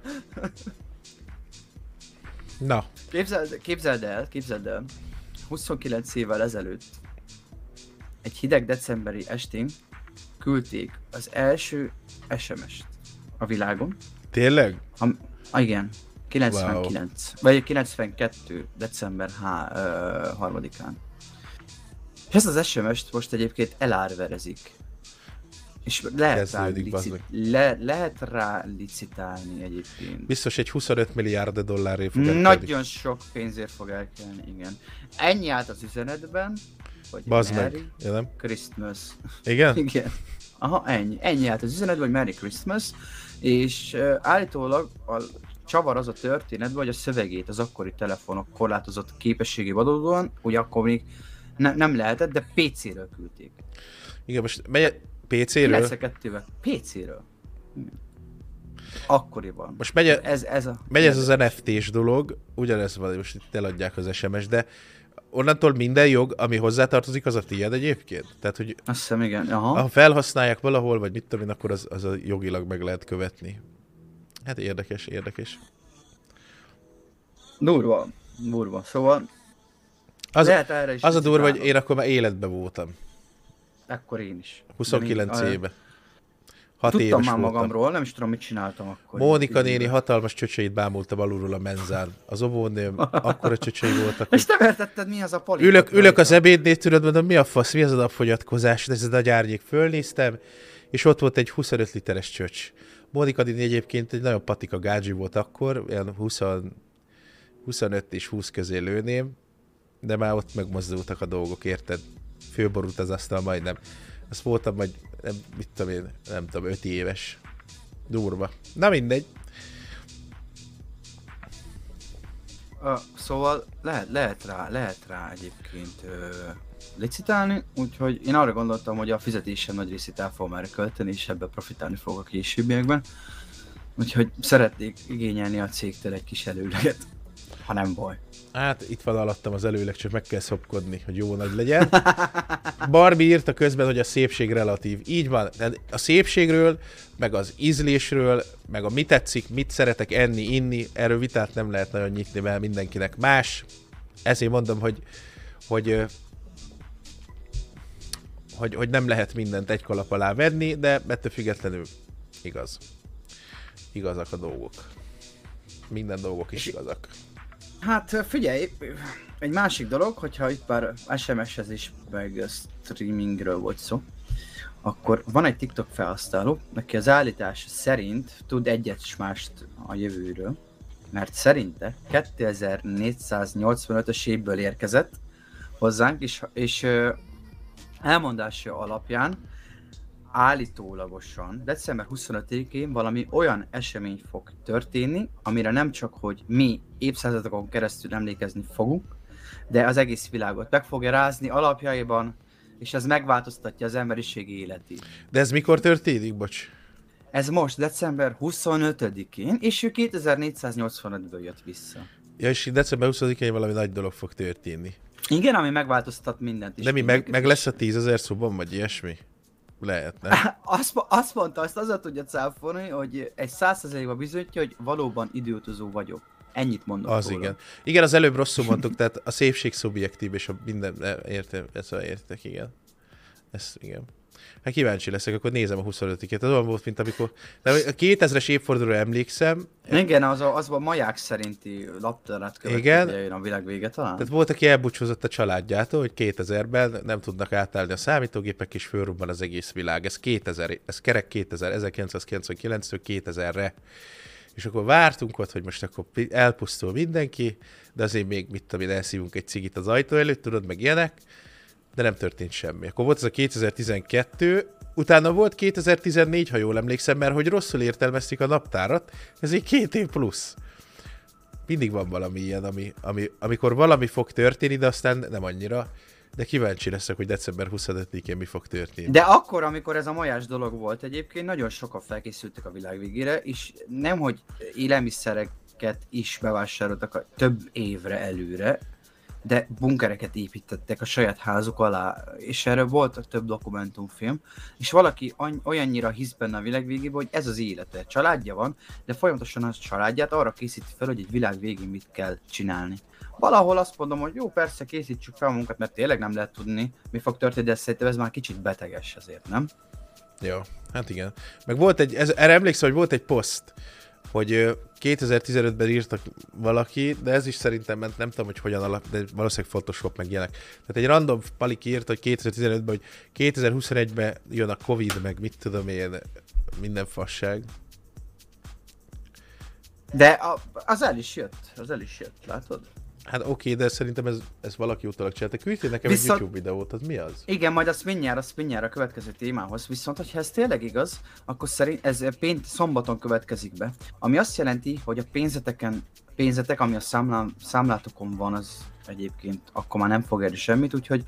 Na, Képzeld, képzeld el, képzeld el, 29 évvel ezelőtt egy hideg decemberi estén küldték az első SMS-t a világon, Tényleg? Am, ah, igen. 99. Wow. Vagy 92. december 3-án. És ezt az SMS-t most egyébként elárverezik. És lehet rá, licit, le, lehet rá licitálni egyébként. Biztos egy 25 milliárd dollárért fog elkelni. Nagyon sok pénzért fog elkelni, igen. Ennyi állt az üzenetben, hogy Bazd Merry meg. Christmas. Igen? igen. Aha, ennyi. Ennyi állt az üzenetben, hogy Merry Christmas, és uh, állítólag a csavar az a történet, hogy a szövegét az akkori telefonok korlátozott képességé adódóan, ugye akkor még ne, nem lehetett, de PC-ről küldték. Igen, most megy, PC-ről? 92-vel. PC-ről. Akkoriban. Most megy, ez, ez, a, megy ez az NFT-s dolog, ugyanez van, most itt eladják az SMS, de onnantól minden jog, ami hozzátartozik, az a tiéd egyébként? Tehát, hogy Azt hiszem, igen. Aha. Ha felhasználják valahol, vagy mit tudom én, akkor az, az a jogilag meg lehet követni. Hát érdekes, érdekes. Durva, durva. Szóval az, lehet erre is az a durva, hogy én akkor már életben voltam. Akkor én is. 29 én, éve. Hat Tudtam éves már voltam. magamról, nem is tudom, mit csináltam akkor. Mónika néni hatalmas csöcseit bámultam alulról a menzán. Az óvónőm akkora csöcsei voltak. És te vertetted, mi az a pali? Ülök, ülök az ebédnél, tudod, mondom, mi a fasz, mi az a napfogyatkozás, ez a gyárnyék. Fölnéztem, és ott volt egy 25 literes csöcs. Mónika néni egyébként egy nagyon patika gádzsi volt akkor, ilyen 20, 25 és 20 közé lőném, de már ott megmozdultak a dolgok, érted? Főborult az asztal majdnem. Azt voltam majd, nem, mit tudom én, nem tudom, 5 éves. Durva. Na mindegy. Uh, szóval lehet, lehet, rá, lehet rá egyébként uh, licitálni, úgyhogy én arra gondoltam, hogy a fizetésem nagy részét el fogom már költeni, és ebbe profitálni fogok a későbbiekben. Úgyhogy szeretnék igényelni a cégtől egy kis előleget, ha nem baj. Hát itt van alattam az előleg, csak meg kell szopkodni, hogy jó nagy legyen. Barbie írta közben, hogy a szépség relatív. Így van, a szépségről, meg az ízlésről, meg a mit tetszik, mit szeretek enni, inni, erről vitát nem lehet nagyon nyitni, mert mindenkinek más. Ezért mondom, hogy, hogy hogy, hogy nem lehet mindent egy kalap alá venni, de ettől függetlenül igaz. Igazak a dolgok. Minden dolgok is igazak. Hát figyelj, egy másik dolog, hogyha itt már SMS-ezés meg streamingről volt szó, akkor van egy TikTok felhasználó, aki az állítás szerint tud egyet és mást a jövőről, mert szerinte 2485-ös évből érkezett hozzánk, és, és elmondása alapján állítólagosan december 25-én valami olyan esemény fog történni, amire nem csak, hogy mi évszázadokon keresztül emlékezni fogunk, de az egész világot meg fogja rázni alapjaiban, és ez megváltoztatja az emberiség életét. De ez mikor történik, bocs? Ez most, december 25-én, és ő 2485-ből jött vissza. Ja, és december 20-én valami nagy dolog fog történni. Igen, ami megváltoztat mindent is. De mi, meg, meg lesz a tízezer szóban, vagy ilyesmi? Lehetne. azt, azt mondta, azt azzal tudja cáfolni, hogy egy százszerzelékben bizonyítja, hogy valóban időutazó vagyok. Ennyit mondok Az róla. igen. Igen, az előbb rosszul mondtuk, tehát a szépség szubjektív, és a minden, értem, ezt értek, igen. Ez, igen. Hát kíváncsi leszek, akkor nézem a 25-iket. Az olyan volt, mint amikor... De a 2000-es évfordulóra emlékszem. Igen, az a, az a maják szerinti laptárát követő a világ vége talán. Tehát volt, aki elbúcsúzott a családjától, hogy 2000-ben nem tudnak átállni a számítógépek, és fölrobban az egész világ. Ez 2000, ez kerek 2000, 1999-től 2000-re. És akkor vártunk ott, hogy most akkor elpusztul mindenki, de azért még, mit tudom én, elszívunk egy cigit az ajtó előtt, tudod, meg ilyenek de nem történt semmi. Akkor volt ez a 2012, utána volt 2014, ha jól emlékszem, mert hogy rosszul értelmezték a naptárat, ez egy két év plusz. Mindig van valami ilyen, ami, ami, amikor valami fog történni, de aztán nem annyira. De kíváncsi leszek, hogy december 25-én mi fog történni. De akkor, amikor ez a majás dolog volt egyébként, nagyon sokan felkészültek a világ végére, és nem, hogy élelmiszereket is bevásároltak több évre előre, de bunkereket építettek a saját házuk alá, és erről volt több dokumentumfilm, és valaki olyannyira hisz benne a világ végében, hogy ez az élete. Családja van, de folyamatosan a családját arra készíti fel, hogy egy világ végén mit kell csinálni. Valahol azt mondom, hogy jó, persze készítsük fel munkat, mert tényleg nem lehet tudni, mi fog történni, de szerintem ez már kicsit beteges azért, nem? Jó, hát igen. Meg volt egy, ez, erre emlékszem, hogy volt egy poszt, hogy ö, 2015-ben írtak valaki, de ez is szerintem ment, nem tudom, hogy hogyan alap, de valószínűleg Photoshop meg ilyenek. Tehát egy random paliki írt, hogy 2015-ben, hogy 2021-ben jön a Covid, meg mit tudom én, minden fasság. De a, az el is jött, az el is jött, látod? Hát oké, de szerintem ez, ez valaki utólag csinálta. Küldtél nekem Viszont- egy YouTube videót, az mi az? Igen, majd azt mindjárt, azt mindjárt a következő témához. Viszont, hogyha ez tényleg igaz, akkor szerint ez pént szombaton következik be. Ami azt jelenti, hogy a pénzeteken, pénzetek, ami a számlám, számlátokon van, az egyébként akkor már nem fog érni semmit, úgyhogy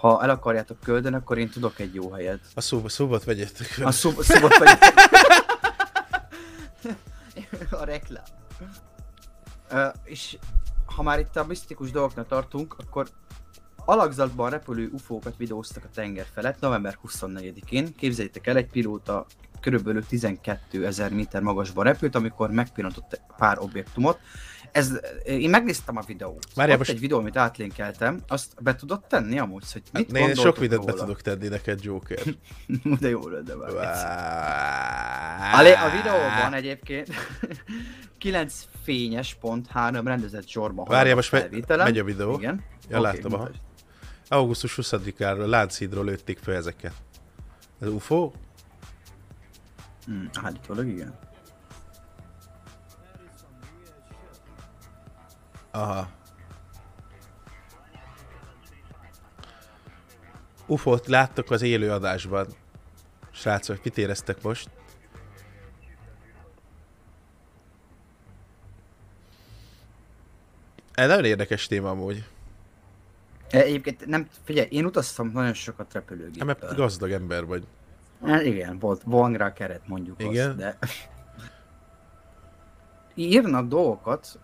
ha el akarjátok küldeni, akkor én tudok egy jó helyet. A szóba, szóbat vegyetek. A szub, szubot vagy... a reklám. Ö, és ha már itt a misztikus dolgoknak tartunk, akkor alakzatban repülő ufókat videóztak a tenger felett november 24-én. Képzeljétek el, egy pilóta körülbelül 12 ezer méter magasban repült, amikor megpillantott pár objektumot. Ez, én megnéztem a videót. Várjál, most- egy videó, amit átlinkeltem, azt be tudod tenni amúgy, hogy mit Hát, én sok videót be róla? tudok tenni neked, Joker. De jó lenne már. A, A, videóban egyébként 9 fényes pont, 3 rendezett sorban Várjál, most me- felvételen. megy a videó. Igen. Ja, Oké, láttam, aha. Augusztus 20-ára Lánchídról lőtték fel ezeket. Ez UFO? Hm, állítólag igen. Aha. UFO-t láttok az élő adásban. Srácok, mit éreztek most? Ez nagyon érdekes téma amúgy. E, Egyébként nem, figyelj, én utaztam nagyon sokat Hát, repülőgéppel. mert gazdag ember vagy. Hát igen, volt, van rá keret mondjuk Igen. azt, de... Írnak dolgokat,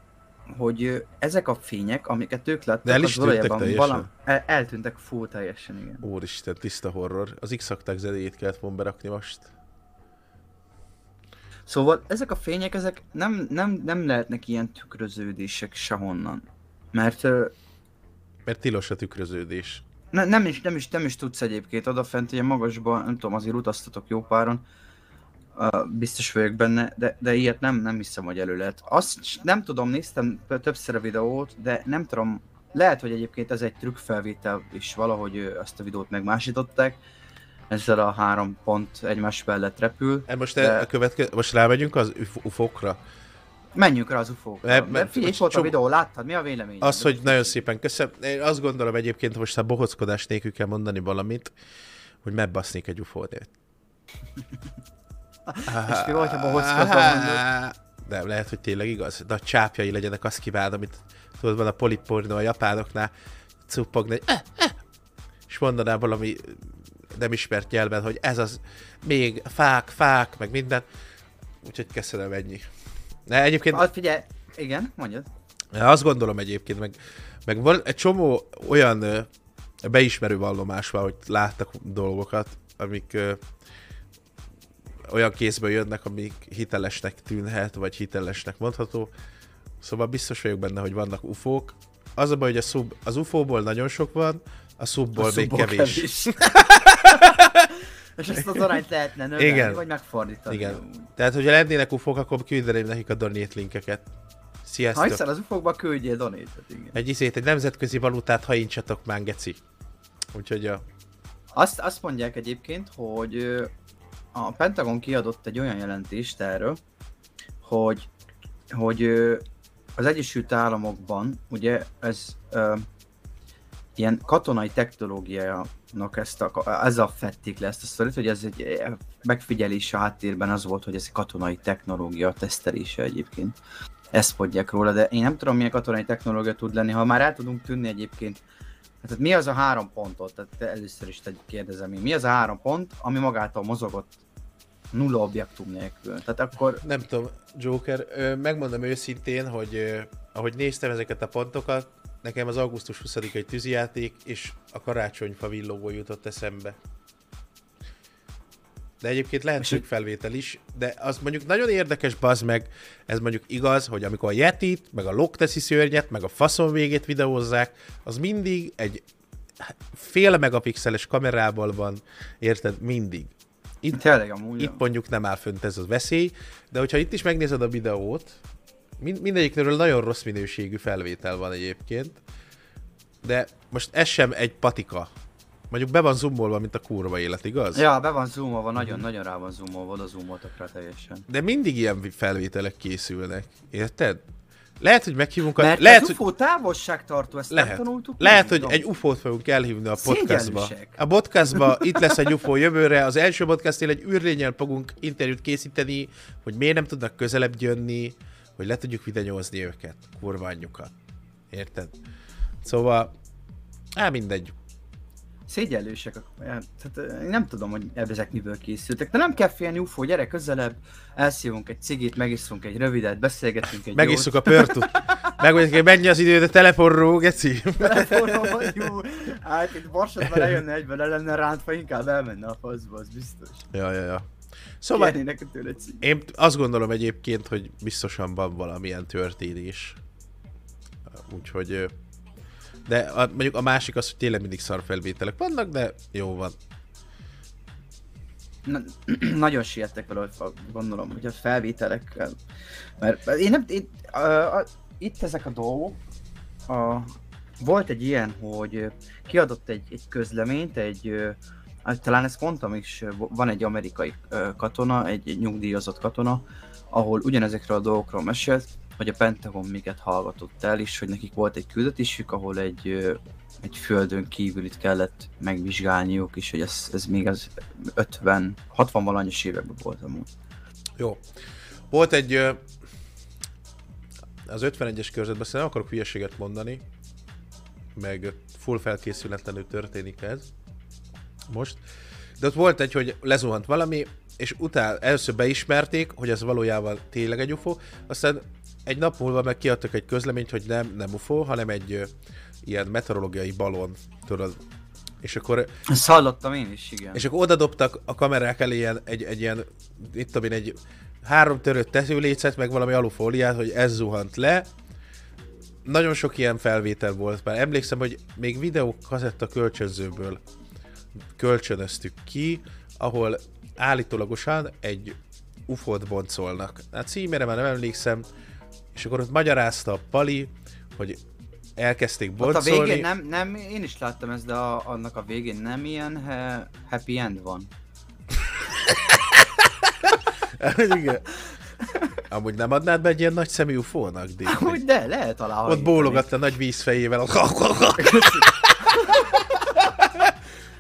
hogy ezek a fények, amiket ők láttak, De el is valójában teljesen? valam- el, eltűntek full teljesen, igen. Úristen, tiszta horror. Az x zenéjét kellett volna berakni most. Szóval ezek a fények, ezek nem, nem, nem lehetnek ilyen tükröződések sehonnan. Mert Mert tilos a tükröződés. ne, nem, is, nem, is, nem is tudsz egyébként odafent ilyen magasban, nem tudom, azért utaztatok jó páron, biztos vagyok benne, de, de ilyet nem, nem hiszem, hogy elő lehet. Azt nem tudom, néztem többször a videót, de nem tudom, lehet, hogy egyébként ez egy trükkfelvétel, és valahogy azt a videót megmásították, ezzel a három pont egymás mellett repül. E most, De- de... a követke... most rámegyünk az UFO- ufokra. Menjünk rá az ufókra. De mert- figyelj, itt volt a csomó- videó, láttad? Mi a vélemény? Az, hogy nagyon szépen köszönöm. Én azt gondolom egyébként, most a bohockodás nélkül kell mondani valamit, hogy megbasznék egy ufót. És mi volt, ha bohockodva mondod? De lehet, hogy tényleg igaz. De a csápjai legyenek, azt kívánom, amit tudod, van a polipornó a japánoknál, cuppogni, hogy eh, eh, és mondaná valami nem ismert nyelven, hogy ez az még fák, fák, meg minden. Úgyhogy köszönöm ennyi. De egyébként Ah, figyelj, igen, mondjad. azt gondolom egyébként, meg, meg van egy csomó olyan ö, beismerő vallomás van, hogy láttak dolgokat, amik ö, olyan kézből jönnek, amik hitelesnek tűnhet, vagy hitelesnek mondható. Szóval biztos vagyok benne, hogy vannak ufók. Az a baj, hogy a sub, az ufóból nagyon sok van, a subból még szubból kevés. És ezt az arányt lehetne növelni, Igen. vagy megfordítani. Igen. Tehát, hogyha lennének ufók, akkor küldeném nekik a donate linkeket. Ha Sziasztok! hiszen az ufókba küldjél donétet, igen. Egy izét, egy nemzetközi valutát haincsatok már, geci. Úgyhogy a... Azt, azt mondják egyébként, hogy a Pentagon kiadott egy olyan jelentést erről, hogy, hogy az Egyesült Államokban, ugye ez ö, ilyen katonai technológiának ezt a, ezzel fették le ezt a sztorit, hogy ez egy ö, megfigyelés a háttérben az volt, hogy ez egy katonai technológia tesztelése egyébként. Ezt mondják róla, de én nem tudom milyen katonai technológia tud lenni, ha már el tudunk tűnni egyébként tehát mi az a három pontot? Tehát te először is kérdezem én. Mi az a három pont, ami magától mozogott nulla objektum nélkül? Tehát akkor Nem tudom, Joker, megmondom őszintén, hogy ahogy néztem ezeket a pontokat, nekem az augusztus 20-ai tűzijáték és a karácsonyfa villogó jutott eszembe. De egyébként lehet felvétel is, de az mondjuk nagyon érdekes, bazd meg, ez mondjuk igaz, hogy amikor a Yetit, meg a Lokteszi szörnyet, meg a faszon végét videózzák, az mindig egy fél megapixeles kamerával van, érted? Mindig. Itt, Tényleg amúgy. itt mondjuk nem áll fönt ez a veszély, de hogyha itt is megnézed a videót, mind, mindegyikről nagyon rossz minőségű felvétel van egyébként, de most ez sem egy patika. Mondjuk be van zoomolva, mint a kurva élet, igaz? Ja, be van zoomolva, nagyon-nagyon rá van zoomolva, oda zoomoltak rá teljesen. De mindig ilyen felvételek készülnek, érted? Lehet, hogy meghívunk a... Mert lehet, az hogy... UFO távolságtartó, ezt Lehet. nem tanultuk? Lehet, hogy egy UFO-t fogunk elhívni a podcastba. A podcastba itt lesz egy UFO jövőre. Az első podcastnél egy űrlényel fogunk interjút készíteni, hogy miért nem tudnak közelebb jönni, hogy le tudjuk videózni őket, kurva anyjukat. Érted? Szóval, á, mindegy. Szégyellősek. Tehát, én nem tudom, hogy ezek miből készültek. De nem kell félni, UFO, gyere közelebb, elszívunk egy cigit, megiszunk egy rövidet, beszélgetünk egy Megisszuk a pörtut. Megmondjuk, hogy mennyi az idő, de telefonról, geci. telefonon vagy, jó. Hát itt Borsodban lejönne egyben, le lenne rántva, inkább elmenne a faszba, az biztos. Ja, ja, ja. Szóval én azt gondolom egyébként, hogy biztosan van valamilyen történés. Úgyhogy... De a, mondjuk a másik az, hogy tényleg mindig szar felvételek vannak, de jó van. Na, nagyon siettek vele, gondolom, hogy a felvételekkel. Mert én nem, én, a, a, itt ezek a dolgok, a, volt egy ilyen, hogy kiadott egy, egy közleményt, egy, hát talán ezt mondtam is, van egy amerikai katona, egy nyugdíjazott katona, ahol ugyanezekről a dolgokról mesélt, hogy a Pentagon miket hallgatott el, és hogy nekik volt egy küldetésük, ahol egy, egy földön kívülit kellett megvizsgálniuk, és hogy ez, ez még az 50, 60 valanyos években volt amúgy. Jó. Volt egy... Az 51-es körzetben nem akarok hülyeséget mondani, meg full felkészületlenül történik ez most. De ott volt egy, hogy lezuhant valami, és utána először beismerték, hogy ez valójában tényleg egy UFO, aztán egy nap múlva meg kiadtak egy közleményt, hogy nem, nem UFO, hanem egy ö, ilyen meteorológiai balon, tudod. És akkor Ezt hallottam én is, igen. és akkor oda dobtak a kamerák elé ilyen, egy, egy ilyen, itt tudom én, egy három törött tetőlécet, meg valami alufóliát, hogy ez zuhant le. Nagyon sok ilyen felvétel volt már. Emlékszem, hogy még videó kazetta kölcsönzőből kölcsönöztük ki, ahol állítólagosan egy ufót boncolnak. Hát címére már nem emlékszem, és akkor ott magyarázta a Pali, hogy elkezdték Ott a végén nem, nem, én is láttam ezt, de a, annak a végén nem ilyen he, happy end van. Igen. Amúgy nem adnád be egy ilyen nagy szemű ufónak, Dick? Hogy de, lehet alá Ott bólogatta nagy vízfejével.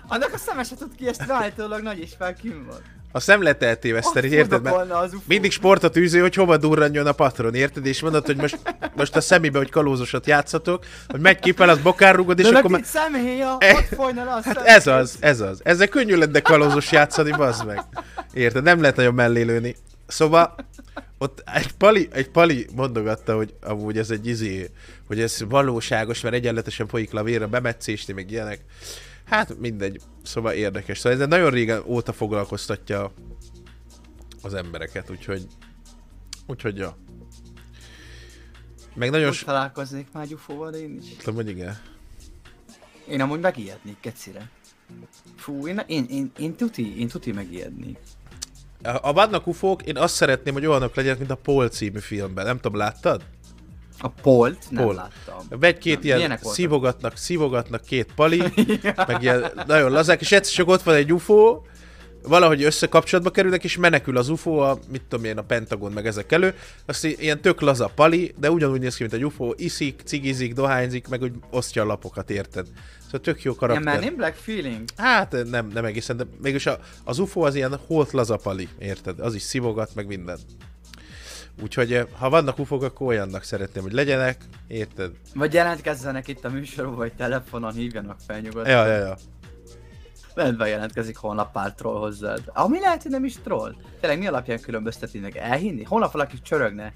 Annak a szeme se tud ki, ezt állítólag nagy és fel kim van. Azt nem lehet eltéveszteni, érted? Mert mindig sportot űző, hogy hova durranjon a patron, érted? És mondod, hogy most, most a szemébe, hogy kalózosat játszatok, hogy megy ki fel, az bokárrugod, és De akkor már... szemhéja, Eh, ott folyna a Hát ez az, ez az. Ezzel könnyű lenne kalózos játszani, bazd meg. Érted? Nem lehet nagyon mellé lőni. Szóval ott egy pali, egy pali mondogatta, hogy amúgy ez egy izé, hogy ez valóságos, mert egyenletesen folyik le a vér a bemetszésni, meg ilyenek. Hát mindegy. Szóval érdekes. Szóval ez nagyon régen óta foglalkoztatja az embereket, úgyhogy úgyhogy ja. Meg nagyon Most találkoznék már UFO-val én is. Tudom, hogy igen. Én amúgy megijednék, kecire. Fú, én, én, én, én, tuti, én tuti megijednék. A vannak ufók, én azt szeretném, hogy olyanok legyenek, mint a Paul című filmben. Nem tudom, láttad? A Polt nem Pol. láttam. Egy két Nem, ilyen szívogatnak, szívogatnak két pali, meg ilyen nagyon lazák, és egyszer csak ott van egy UFO, valahogy összekapcsolatba kerülnek, és menekül az UFO, a, mit tudom én, a Pentagon, meg ezek elő. Azt ilyen tök laza pali, de ugyanúgy néz ki, mint egy UFO, iszik, cigizik, dohányzik, meg úgy osztja a lapokat, érted? Szóval tök jó Ilyen karakter. Men in Black feeling. Hát nem, nem egészen, de mégis a, az UFO az ilyen holt lazapali, érted? Az is szivogat, meg minden. Úgyhogy eh, ha vannak ufók, akkor olyannak szeretném, hogy legyenek, érted? Vagy jelentkezzenek itt a műsorba, vagy telefonon hívjanak fel nyugodtan. Ja, ja, ja. Lehet bejelentkezik holnap pár troll hozzád. Ami lehet, hogy nem is troll. Tényleg mi alapján különböztetnének? Elhinni? Holnap valaki csörögne.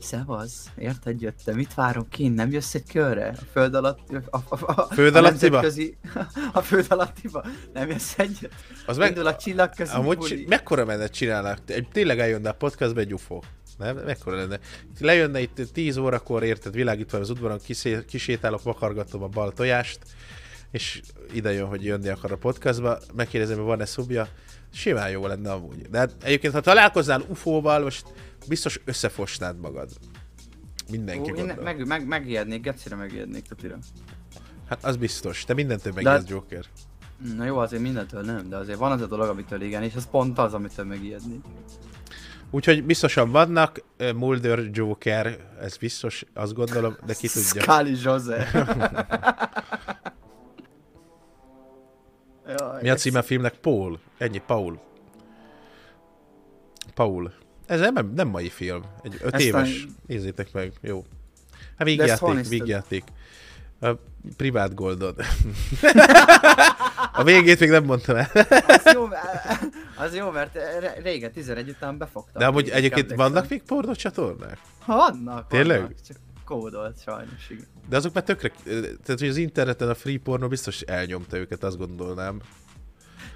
Szevasz, érted jöttem, mit várok kint, nem jössz egy körre? A föld alatt... A, a, a, Föld a alattiba? nemzetközi- A föld alattiba? Nem jössz egyet? Az Meg... meg, Indul a csillagközi amúgy buli. csi- mekkora menet csinálnak? Egy, tényleg eljönne a podcastba egy UFO. Nem? Mekkora lenne? Lejönne itt 10 órakor, érted, világítva az udvaron, kiszé- kisétálok, vakargatom a bal tojást, és ide jön, hogy jönni akar a podcastba, megkérdezem, hogy van-e szubja, Simán jó lenne amúgy. De hát egyébként, ha találkoznál UFO-val, most biztos összefosnád magad. Mindenki Ó, én gondol. meg, meg, megijednék, gecire megijednék, tutira. Hát az biztos. Te mindentől De- megijedsz, Joker. Na jó, azért mindentől nem, de azért van az a dolog, amitől igen, és az pont az, amitől megijednék. Úgyhogy biztosan vannak, Mulder, Joker, ez biztos, azt gondolom, de ki tudja. Scully Jose. Jaj, Mi a címe a filmnek? Paul. Ennyi, Paul. Paul. Ez nem, nem mai film. Egy öt Ezt éves. a- Nézzétek meg. Jó. Hát De ezt A privát Goldon. a végét még nem mondtam el. Az jó, az jó, mert régen 11 után befogtam. De amúgy egyébként vannak még pornocsatornák? Vannak, Tényleg? Vannak, csak kódolt sajnos, igen. De azok már tökre... Tehát, hogy az interneten a free porno biztos elnyomta őket, azt gondolnám.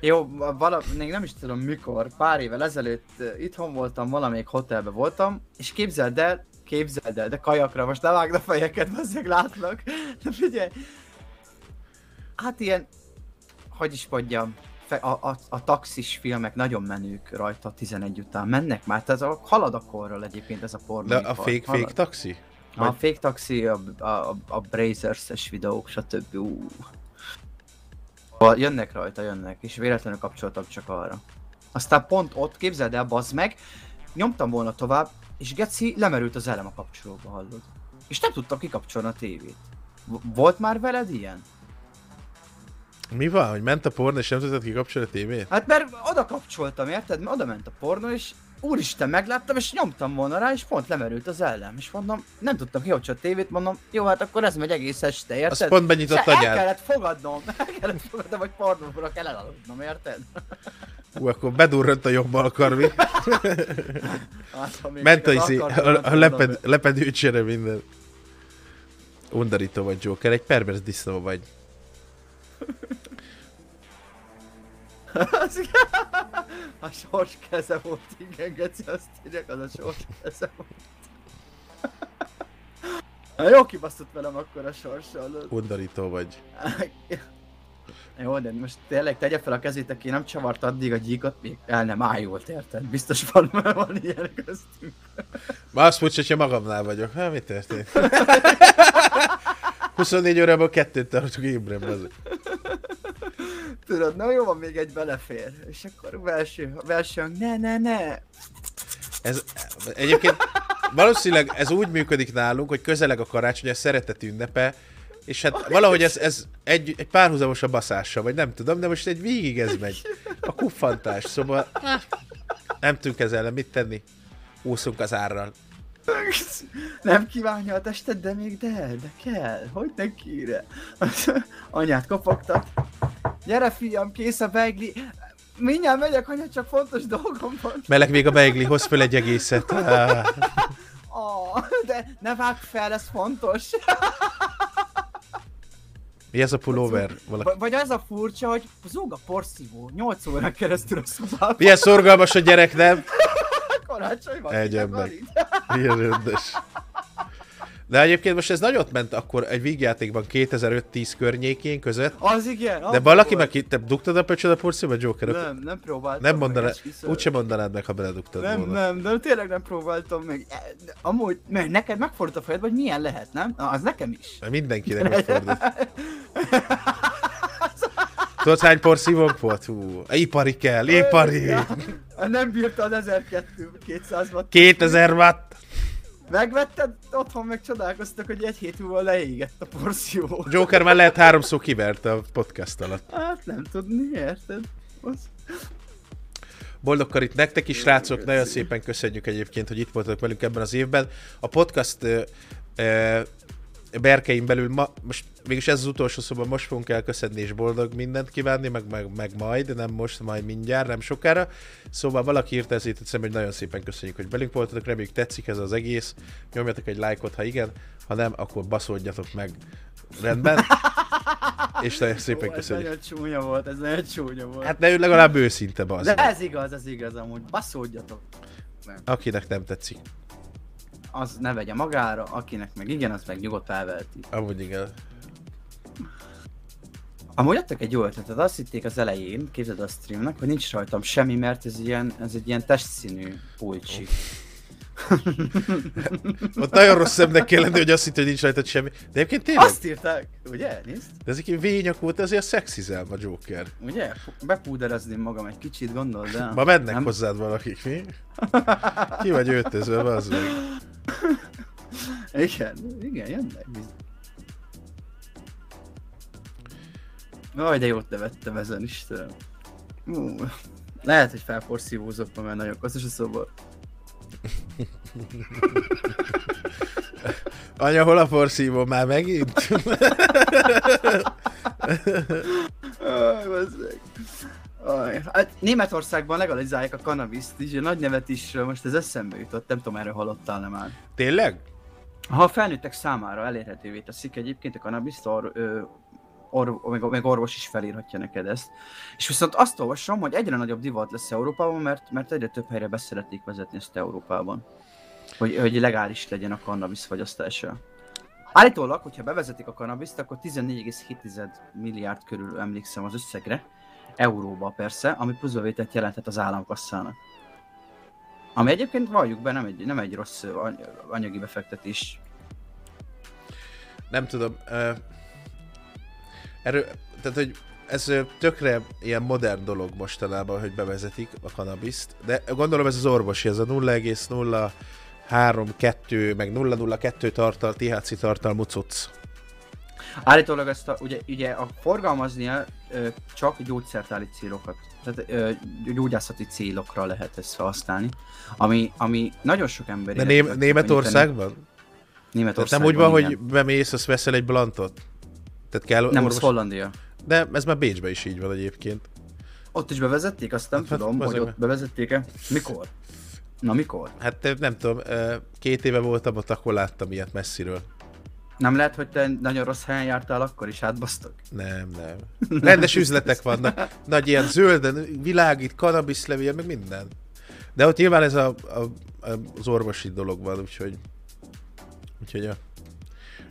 Jó, vala, még nem is tudom mikor, pár évvel ezelőtt itthon voltam, valamelyik hotelben voltam, és képzeld el, képzeld el, de kajakra most ne vágd a fejeket, bazzeg látlak. De figyelj, hát ilyen, hogy is mondjam, a, a, a taxis filmek nagyon menők rajta 11 után, mennek már, tehát a, halad a korral egyébként ez a pornó. De a fake, fake taxi? A fake taxi, a, a, a, Brazers-es videók, stb. Ú. Jönnek rajta, jönnek, és véletlenül kapcsoltam csak arra. Aztán pont ott, képzeld el, bazd meg, nyomtam volna tovább, és Geci lemerült az elem a kapcsolóba, hallod? És nem tudtam kikapcsolni a tévét. Volt már veled ilyen? Mi van, hogy ment a porno és nem tudtad kikapcsolni a tévét? Hát mert oda kapcsoltam, érted? Mert oda ment a pornó, és úristen, megláttam, és nyomtam volna rá, és pont lemerült az ellem. És mondom, nem tudtam kikapcsolni a tévét, mondom, jó, hát akkor ez megy egész este, érted? Azt pont benyitott Se- El kellett fogadnom, el kellett fogadnom, hogy pornóra kell elaludnom, érted? Ú, akkor bedurrant a jobb alkarmi. Hát, Ment a, izé, a, a leped, lepedőcsere minden. Undorító vagy Joker, egy pervers disznó vagy. A sors keze volt, igen, Geci, azt írják, az a sors keze volt. Na, jó kibaszott velem akkor a sorssal. Undorító vagy. Jó, de most tényleg tegye fel a kezét, aki nem csavart addig a gyíkot, még el nem ájult, érted? Biztos van, van ilyen köztünk. Ma azt mondja, hogyha magamnál vagyok. Hát mi történt? 24 órában kettőt tartok ébren, az. Tudod, na jó van, még egy belefér. És akkor belső, belső hang, ne, ne, ne. Ez, egyébként valószínűleg ez úgy működik nálunk, hogy közeleg a karácsony, a szeretet ünnepe, és hát valahogy ez, ez egy, egy párhuzamos a baszással, vagy nem tudom, de most egy végig ez megy. A kuffantás, szóval nem tudunk ezzel ellen mit tenni. Úszunk az árral. Nem kívánja a tested, de még de, de kell. Hogy ne kére? Anyát kopogtat. Gyere fiam, kész a beigli. Mindjárt megyek, anya, csak fontos dolgom van. Meleg még a beigli, hoz föl egy egészet. Ah, Oh, de ne vágj fel, ez fontos. Mi ez a pulóver? Valaki... Vagy az a furcsa, hogy zúg a porszívó 8 órán keresztül a szobában. Milyen szorgalmas a gyerek, nem? Karácsony van. Egy ember. Milyen rendes. De egyébként most ez nagyot ment akkor egy vígjátékban 2005-10 környékén között. Az igen. De valaki meg te dugtad a pöcsöd a porszíba, Joker? Nem, nem próbáltam. nem meg, mondaná, esküszöm. úgyse mondanád meg, ha beledugtad Nem, volna. nem, de tényleg nem próbáltam meg. E, Amúgy, mert neked megfordult a fejed, hogy milyen lehet, nem? Na, az nekem is. Mert Mindenkinek megfordult. Tudod hány porszívónk volt? Hú, ipari kell, ipari! Nem bírta az 1200 watt. 2000 watt! Megvetted, otthon meg csodálkoztak, hogy egy hét múlva leégett a porszívó. Joker már lehet háromszor kiverte a podcast alatt. Hát nem tudni, érted? Az... Boldog karit nektek is, srácok, nagyon szépen köszönjük egyébként, hogy itt voltatok velünk ebben az évben. A podcast ö, ö, berkeim belül ma, most mégis ez az utolsó szóban most fogunk elköszönni és boldog mindent kívánni, meg, meg, meg majd, nem most, majd mindjárt, nem sokára. Szóval valaki írta ezért, hiszem, hogy nagyon szépen köszönjük, hogy velünk voltatok, reméljük tetszik ez az egész. Nyomjatok egy lájkot, ha igen, ha nem, akkor baszódjatok meg rendben. És nagyon szépen Ó, ez köszönjük. nagyon csúnya volt, ez nagyon csúnya volt. Hát ne ő legalább őszinte, bazd. De ez igaz, ez igaz amúgy. Baszódjatok. Akinek nem tetszik. Az ne vegye magára, akinek meg igen, az meg nyugodt elveheti. Amúgy igen. Amúgy adtak egy jó ötletet, azt hitték az elején, képzeld a streamnek, hogy nincs rajtam semmi, mert ez, ilyen, ez egy ilyen testszínű pulcsi. Ott nagyon rossz szemnek kell lenni, hogy azt hitt, hogy nincs rajtad semmi. De egyébként tényleg, Azt írták, ugye? Nézd? de ezek vényak volt, azért szexizel a Joker. Ugye? Bepúderezném magam egy kicsit, gondold el. Ma mennek Nem? hozzád valakik, mi? Ki vagy öltözve, az meg. Igen, igen, jönnek. Aj, de jót nevettem ezen, Istenem. Ú, lehet, hogy felporszívózok ma, mert nagyon koszos a szobor. Anya, hol a porszívó már megint? Aj, hát Németországban legalizálják a kannabiszt is, a nagy nevet is most ez eszembe jutott, nem tudom erről hallottál nem már. Tényleg? Ha a felnőttek számára elérhetővé teszik egyébként a kannabiszt, or, ö, or, meg, meg orvos is felírhatja neked ezt. És viszont azt olvasom, hogy egyre nagyobb divat lesz Európában, mert, mert egyre több helyre beszeretnék vezetni ezt Európában. Hogy, hogy legális legyen a kannabisz fogyasztása. Állítólag, hogyha bevezetik a kannabiszt, akkor 14,7 milliárd körül emlékszem az összegre, euróba persze, ami pluszbevételt jelenthet az államkasszának. Ami egyébként valljuk be, nem egy, nem egy rossz anyagi befektetés. Nem tudom. Uh, erről, tehát, hogy ez tökre ilyen modern dolog mostanában, hogy bevezetik a kanabiszt, de gondolom ez az orvosi, ez a 0,032 meg 002 tartal, THC tartalmú cucc. Állítólag ezt a, ugye, ugye a forgalmaznia ö, csak gyógyszertáli célokat, tehát ö, gyógyászati célokra lehet ezt felhasználni, ami, ami nagyon sok ember... De Németországban? Tehát Németországban, nem úgy van, igen. hogy bemész, azt veszel egy blantot? Tehát kell Nem, orvos... az Hollandia. De ez már Bécsben is így van egyébként. Ott is bevezették, azt nem Hát, tudom, azért hogy ott bevezették-e. Mikor? Na mikor? Hát nem tudom, két éve voltam ott, akkor láttam ilyet messziről. Nem lehet, hogy te nagyon rossz helyen jártál akkor is átbasztok? Nem, nem. Rendes üzletek vannak. Nagy ilyen zölden, világít, kanabiszlevél, meg minden. De ott nyilván ez a, a, a, az orvosi dolog van, úgyhogy... Úgyhogy ja.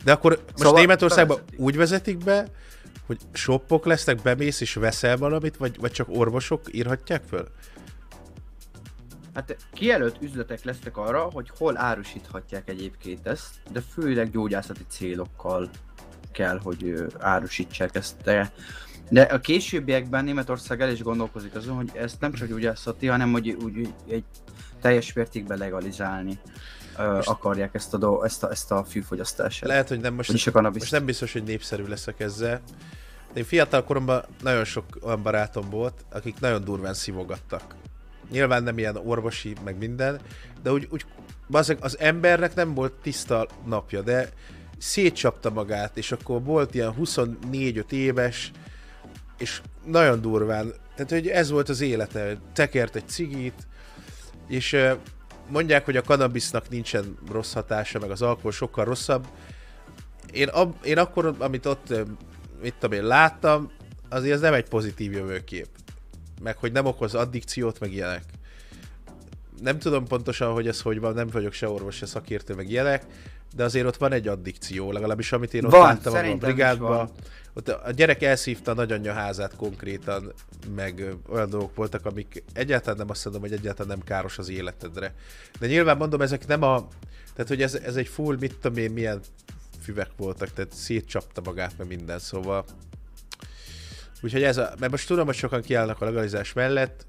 De akkor most Szóval Németországban bevezetik. úgy vezetik be, hogy shoppok lesznek, bemész és veszel valamit, vagy, vagy csak orvosok írhatják föl? Hát kijelölt üzletek lesznek arra, hogy hol árusíthatják egyébként ezt, de főleg gyógyászati célokkal kell, hogy árusítsák ezt. De, de a későbbiekben Németország el is gondolkozik azon, hogy ezt nem csak gyógyászati, hanem hogy úgy egy teljes mértékben legalizálni ö, akarják ezt a, do, ezt a, ezt a fűfogyasztását. Lehet, hogy nem most, Vagyis a cannabis. most nem biztos, hogy népszerű leszek ezzel. Én fiatal koromban nagyon sok olyan barátom volt, akik nagyon durván szivogattak. Nyilván nem ilyen orvosi, meg minden, de úgy, úgy az embernek nem volt tiszta napja, de szétcsapta magát, és akkor volt ilyen 24-5 éves, és nagyon durván, tehát hogy ez volt az élete, tekert egy cigit, és mondják, hogy a kannabisznak nincsen rossz hatása, meg az alkohol sokkal rosszabb. Én, ab, én akkor, amit ott, mit tudom én, láttam, azért ez nem egy pozitív jövőkép. Meg hogy nem okoz addikciót, meg ilyenek. Nem tudom pontosan, hogy ez hogy van, nem vagyok se orvos, se szakértő, meg ilyenek, de azért ott van egy addikció, legalábbis amit én ott Van, láttam a brigádban. Ott a gyerek elszívta a nagyanyja házát konkrétan, meg olyan dolgok voltak, amik egyáltalán nem azt mondom, hogy egyáltalán nem káros az életedre. De nyilván mondom, ezek nem a... Tehát, hogy ez, ez egy full, mit tudom én, milyen füvek voltak, tehát szétcsapta magát, meg minden, szóval... Úgyhogy ez a... Mert most tudom, hogy sokan kiállnak a legalizás mellett.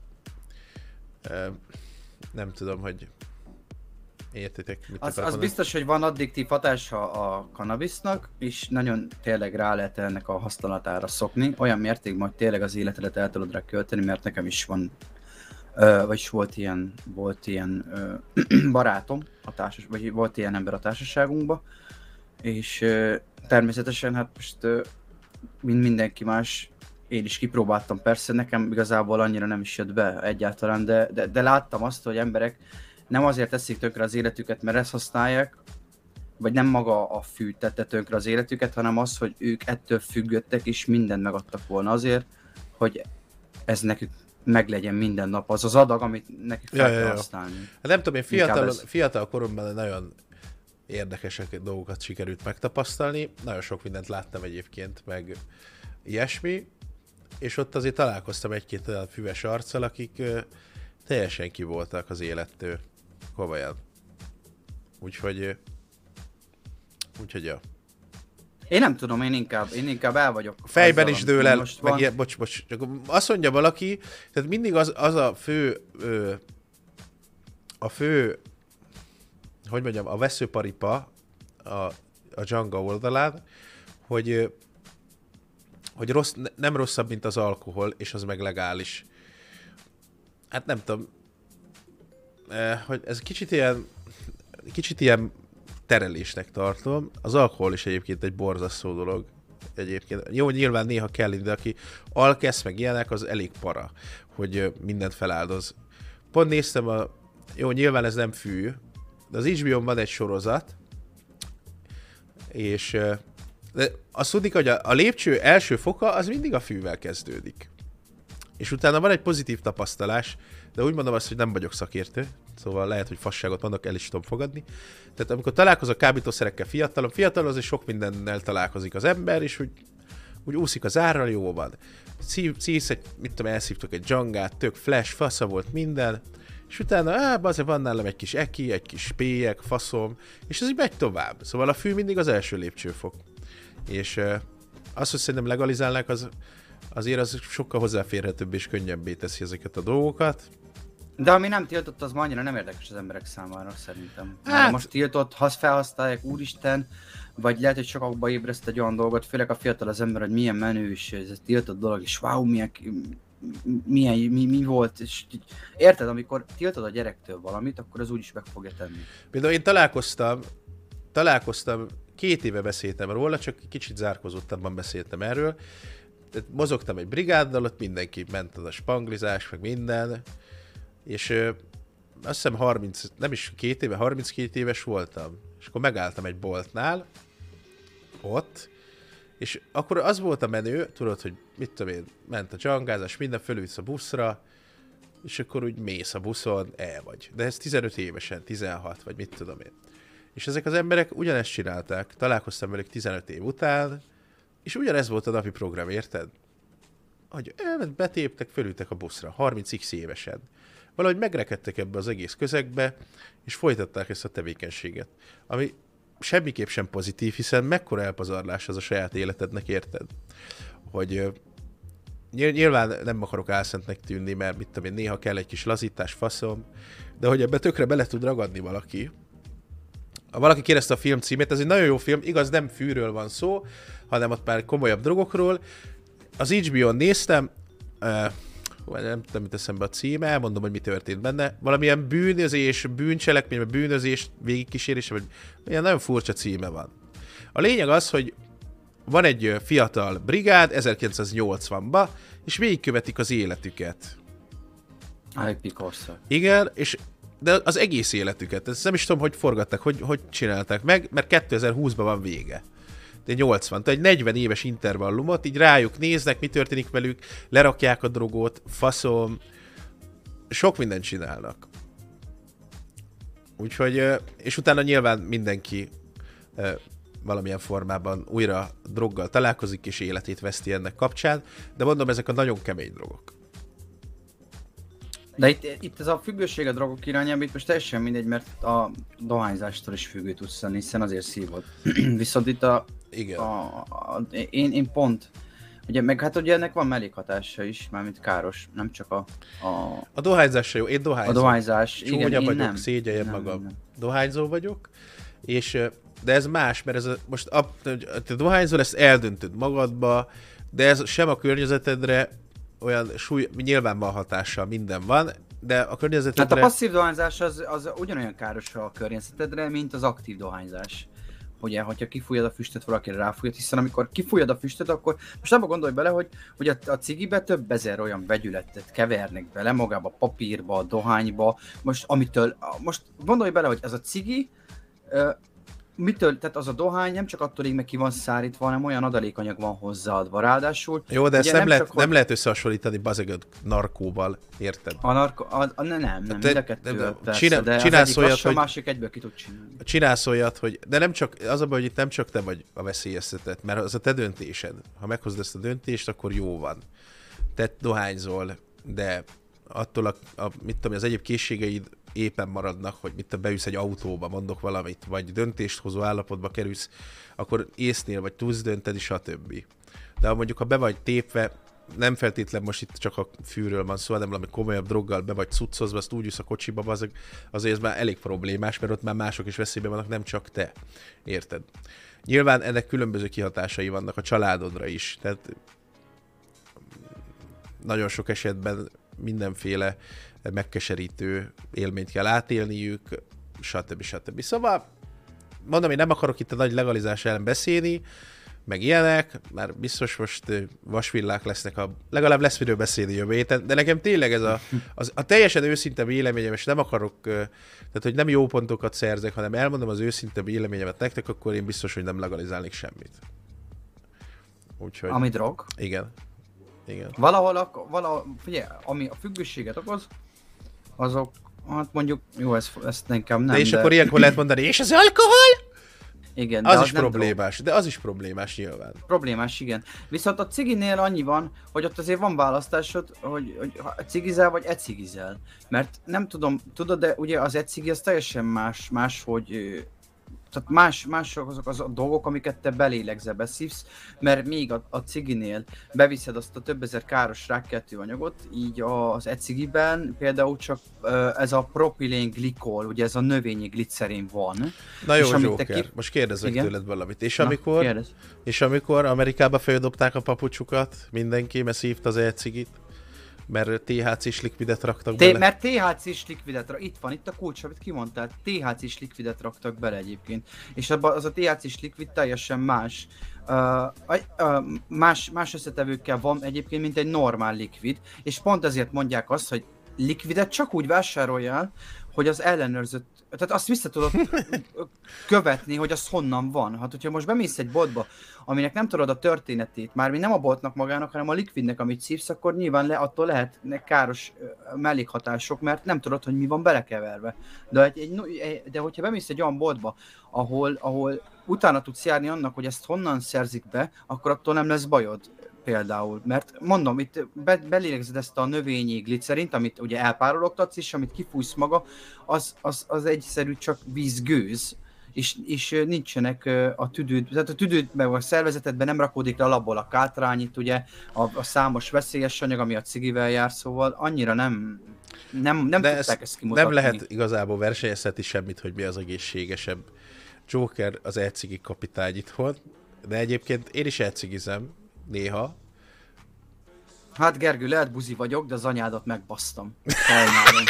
Nem tudom, hogy értitek, mit Az, az biztos, hogy van addiktív hatása a kannabisznak, és nagyon tényleg rá lehet ennek a használatára szokni, olyan mértékben, hogy tényleg az életedet el tudod rá költeni, mert nekem is van, ö, vagyis volt ilyen, volt ilyen ö, barátom, a társas, vagy volt ilyen ember a társaságunkban, és ö, természetesen hát most, ö, mint mindenki más, én is kipróbáltam, persze nekem igazából annyira nem is jött be egyáltalán, de, de, de láttam azt, hogy emberek nem azért teszik tönkre az életüket, mert ezt használják, vagy nem maga a fű tette tönkre az életüket, hanem az, hogy ők ettől függöttek, és mindent megadtak volna azért, hogy ez nekük meglegyen minden nap, az az adag, amit nekik fel Ja, kell ja, ja. használni. Hát nem tudom, én fiatal, ez. fiatal koromban nagyon érdekesek dolgokat sikerült megtapasztalni. Nagyon sok mindent láttam egyébként, meg ilyesmi, és ott azért találkoztam egy-két olyan füves arccal, akik ö, teljesen ki voltak az élettől. Komolyan. Úgyhogy, ö, úgyhogy ja. Én nem tudom, én inkább, én inkább el vagyok. Fejben azzal, is dől el, meg van. ilyen, bocs, bocs, csak azt mondja valaki, tehát mindig az, az a fő, ö, a fő, hogy mondjam, a veszőparipa a, a Django oldalán, hogy, hogy rossz, ne- nem rosszabb, mint az alkohol, és az meg legális. Hát nem tudom, hogy ez kicsit ilyen, kicsit ilyen terelésnek tartom. Az alkohol is egyébként egy borzasztó dolog. Egyébként. Jó, nyilván néha kell, de aki alkesz, meg ilyenek, az elég para, hogy mindent feláldoz. Pont néztem a... Jó, nyilván ez nem fű, de az HBO-n van egy sorozat, és de azt tudni, hogy a, a lépcső első foka az mindig a fűvel kezdődik. És utána van egy pozitív tapasztalás, de úgy mondom azt, hogy nem vagyok szakértő, szóval lehet, hogy fasságot mondok, el is tudom fogadni. Tehát amikor találkozok kábítószerekkel fiatalon, fiatalon azért sok mindennel találkozik az ember, és úgy, úgy úszik az árral, jó van. Szív, szívsz egy, mit tudom, elszívtok egy dzsangát, tök flash, fasza volt minden, és utána, á, azért van nálam egy kis eki, egy kis pélyek, faszom, és ez így megy tovább. Szóval a fű mindig az első lépcsőfok. És azt, hogy szerintem legalizálnák, az, azért az sokkal hozzáférhetőbb és könnyebbé teszi ezeket a dolgokat. De ami nem tiltott, az ma annyira nem érdekes az emberek számára, szerintem. Hát-. Most tiltott, ha felhasználják, úristen, vagy lehet, hogy sokakba ébreszt egy olyan dolgot, főleg a fiatal az ember, hogy milyen menő, és ez egy tiltott dolog, és wow, milyen, milyen, mi, mi volt, és érted, amikor tiltod a gyerektől valamit, akkor az úgyis meg fogja tenni. Például én találkoztam, találkoztam, két éve beszéltem róla, csak kicsit zárkozottabban beszéltem erről. Tehát mozogtam egy brigáddal, ott mindenki ment az a spanglizás, meg minden, és ö, azt hiszem 30, nem is két éve, 32 éves voltam, és akkor megálltam egy boltnál, ott, és akkor az volt a menő, tudod, hogy mit tudom én, ment a dzsangázás, minden fölülsz a buszra, és akkor úgy mész a buszon, el vagy. De ez 15 évesen, 16, vagy mit tudom én. És ezek az emberek ugyanezt csinálták, találkoztam velük 15 év után, és ugyanez volt a napi program, érted? Hogy elment, betéptek, fölültek a buszra, 30x évesen. Valahogy megrekedtek ebbe az egész közegbe, és folytatták ezt a tevékenységet. Ami semmiképp sem pozitív, hiszen mekkora elpazarlás az a saját életednek, érted? Hogy Nyilván nem akarok álszentnek tűnni, mert mit tudom én, néha kell egy kis lazítás, faszom, de hogy ebbe tökre bele tud ragadni valaki. Valaki kérdezte a film címét, ez egy nagyon jó film, igaz, nem fűről van szó, hanem ott már komolyabb drogokról. Az HBO-n néztem, uh, nem tudom, mit eszembe a címe, elmondom, hogy mi történt benne. Valamilyen bűnözés, bűncselekmény, vagy bűnözés végigkísérése, vagy ilyen nagyon furcsa címe van. A lényeg az, hogy van egy fiatal brigád 1980-ba, és végigkövetik az életüket. IP korszak. Igen, és de az egész életüket. Ezt nem is tudom, hogy forgatták, hogy, hogy csinálták meg, mert 2020-ban van vége. De 80, tehát egy 40 éves intervallumot, így rájuk néznek, mi történik velük, lerakják a drogot, faszom, sok mindent csinálnak. Úgyhogy, és utána nyilván mindenki valamilyen formában újra droggal találkozik, és életét veszti ennek kapcsán, de mondom, ezek a nagyon kemény drogok. De itt, itt ez a függőség a drogok irányába, itt most teljesen mindegy, mert a dohányzástól is függő tudsz lenni, hiszen azért szívod. Viszont itt a, Igen. a, a, én, én pont, ugye, meg hát ugye ennek van mellékhatása is, mármint káros, nem csak a, a, A dohányzás se jó, én a dohányzom. dohányzás. Csúnya Igen, én vagyok, nem. szégyeljem Nem, magam. nem. Dohányzó vagyok, és de ez más, mert ez a, most a, te dohányzol, ezt eldöntöd magadba, de ez sem a környezetedre olyan súly, nyilván van hatással, minden van, de a környezetedre... a passzív dohányzás az, az ugyanolyan káros a környezetedre, mint az aktív dohányzás. Ugye, hogyha kifújod a füstöt, valakire ráfújod, hiszen amikor kifújod a füstöt, akkor most abba gondolj bele, hogy, hogy a, a cigibe több ezer olyan vegyületet kevernek bele magába, a papírba, a dohányba, most amitől, most gondolj bele, hogy ez a cigi, mitől, tehát az a dohány nem csak attól ég meg ki van szárítva, hanem olyan adalékanyag van hozzáadva. Ráadásul... Jó, de ezt nem, nem, lehet, csak, nem lehet összehasonlítani bazegöd narkóval, érted? A narko... A, a, nem, nem, nem, mind a kettő, de, persze, csinál, de csinálsz olyat, hogy... A másik egyből ki tud csinálni. Csinálsz olyat, hogy... De nem csak, az a baj, hogy itt nem csak te vagy a veszélyeztetett, mert az a te döntésed. Ha meghozod ezt a döntést, akkor jó van. Te dohányzol, de attól a, a mit tudom, az egyéb készségeid éppen maradnak, hogy mit te beülsz egy autóba, mondok valamit, vagy döntést hozó állapotba kerülsz, akkor észnél, vagy tudsz dönteni, stb. De ha mondjuk, ha be vagy tépve, nem feltétlen most itt csak a fűről van szó, hanem valami komolyabb droggal be vagy cuccozva, azt úgy a kocsiba, az, azért ez már elég problémás, mert ott már mások is veszélyben vannak, nem csak te. Érted? Nyilván ennek különböző kihatásai vannak a családodra is, tehát nagyon sok esetben mindenféle megkeserítő élményt kell átélniük, stb. stb. Szóval mondom, én nem akarok itt a nagy legalizás ellen beszélni, meg ilyenek, már biztos most vasvillák lesznek, a, legalább lesz miről beszélni jövő héten, de nekem tényleg ez a, az, a teljesen őszinte véleményem, és nem akarok, tehát hogy nem jó pontokat szerzek, hanem elmondom az őszinte véleményemet nektek, akkor én biztos, hogy nem legalizálnék semmit. Úgyhogy... Ami drog? Igen. Igen. Valahol, valahol, figyelj, ami a függőséget okoz, azok, hát mondjuk, jó, ezt, ezt nekem nem, de... És de... akkor ilyenkor lehet mondani, és az alkohol? Igen, az, de az is problémás, drog. de az is problémás nyilván. Problémás, igen. Viszont a ciginél annyi van, hogy ott azért van választásod, hogy, hogy cigizel vagy ecigizel. Mert nem tudom, tudod, de ugye az ecigi az teljesen más, más, hogy tehát más, mások azok az a dolgok, amiket te belélegzel, beszívsz, mert még a, a ciginél beviszed azt a több ezer káros rákkeltő anyagot, így az ecigiben például csak ez a propilén glikol, ugye ez a növényi glicerén van. Na jó, Joker, ki... most kérdezek Igen? tőled valamit. És amikor, Na, és amikor Amerikába feldobták a papucsukat, mindenki, mert szívta az e-cigit, mert THC-s likvidet raktak bele. Mert THC-s likvidet, itt van, itt a kulcs, amit kimondtál, THC-s likvidet raktak bele egyébként. És az a THC-s likvid teljesen más. Uh, uh, más, más összetevőkkel van egyébként, mint egy normál likvid, és pont ezért mondják azt, hogy likvidet csak úgy vásároljál, hogy az ellenőrzött, tehát azt vissza tudod követni, hogy az honnan van. Hát, hogyha most bemész egy boltba, aminek nem tudod a történetét, már nem a boltnak magának, hanem a likvidnek, amit szívsz, akkor nyilván le, attól lehetnek káros mellékhatások, mert nem tudod, hogy mi van belekeverve. De, egy, egy, de hogyha bemész egy olyan boltba, ahol, ahol utána tudsz járni annak, hogy ezt honnan szerzik be, akkor attól nem lesz bajod például. Mert mondom, itt be, belélegzed ezt a növényi glicerint, amit ugye elpárologtatsz, és amit kifújsz maga, az, az, az egyszerű csak vízgőz, és, és nincsenek a tüdőd, tehát a tüdődben, a szervezetedben nem rakódik le alapból a kátrányit, ugye, a, a számos veszélyes anyag, ami a cigivel jár, szóval annyira nem, nem, nem De tudták ezt kimutatni. Nem lehet igazából versenyeztetni semmit, hogy mi az egészségesebb. Joker az elcigi kapitány itthon, de egyébként én is elcigizem, néha. Hát Gergő, lehet buzi vagyok, de az anyádat megbasztam. Sajnálom.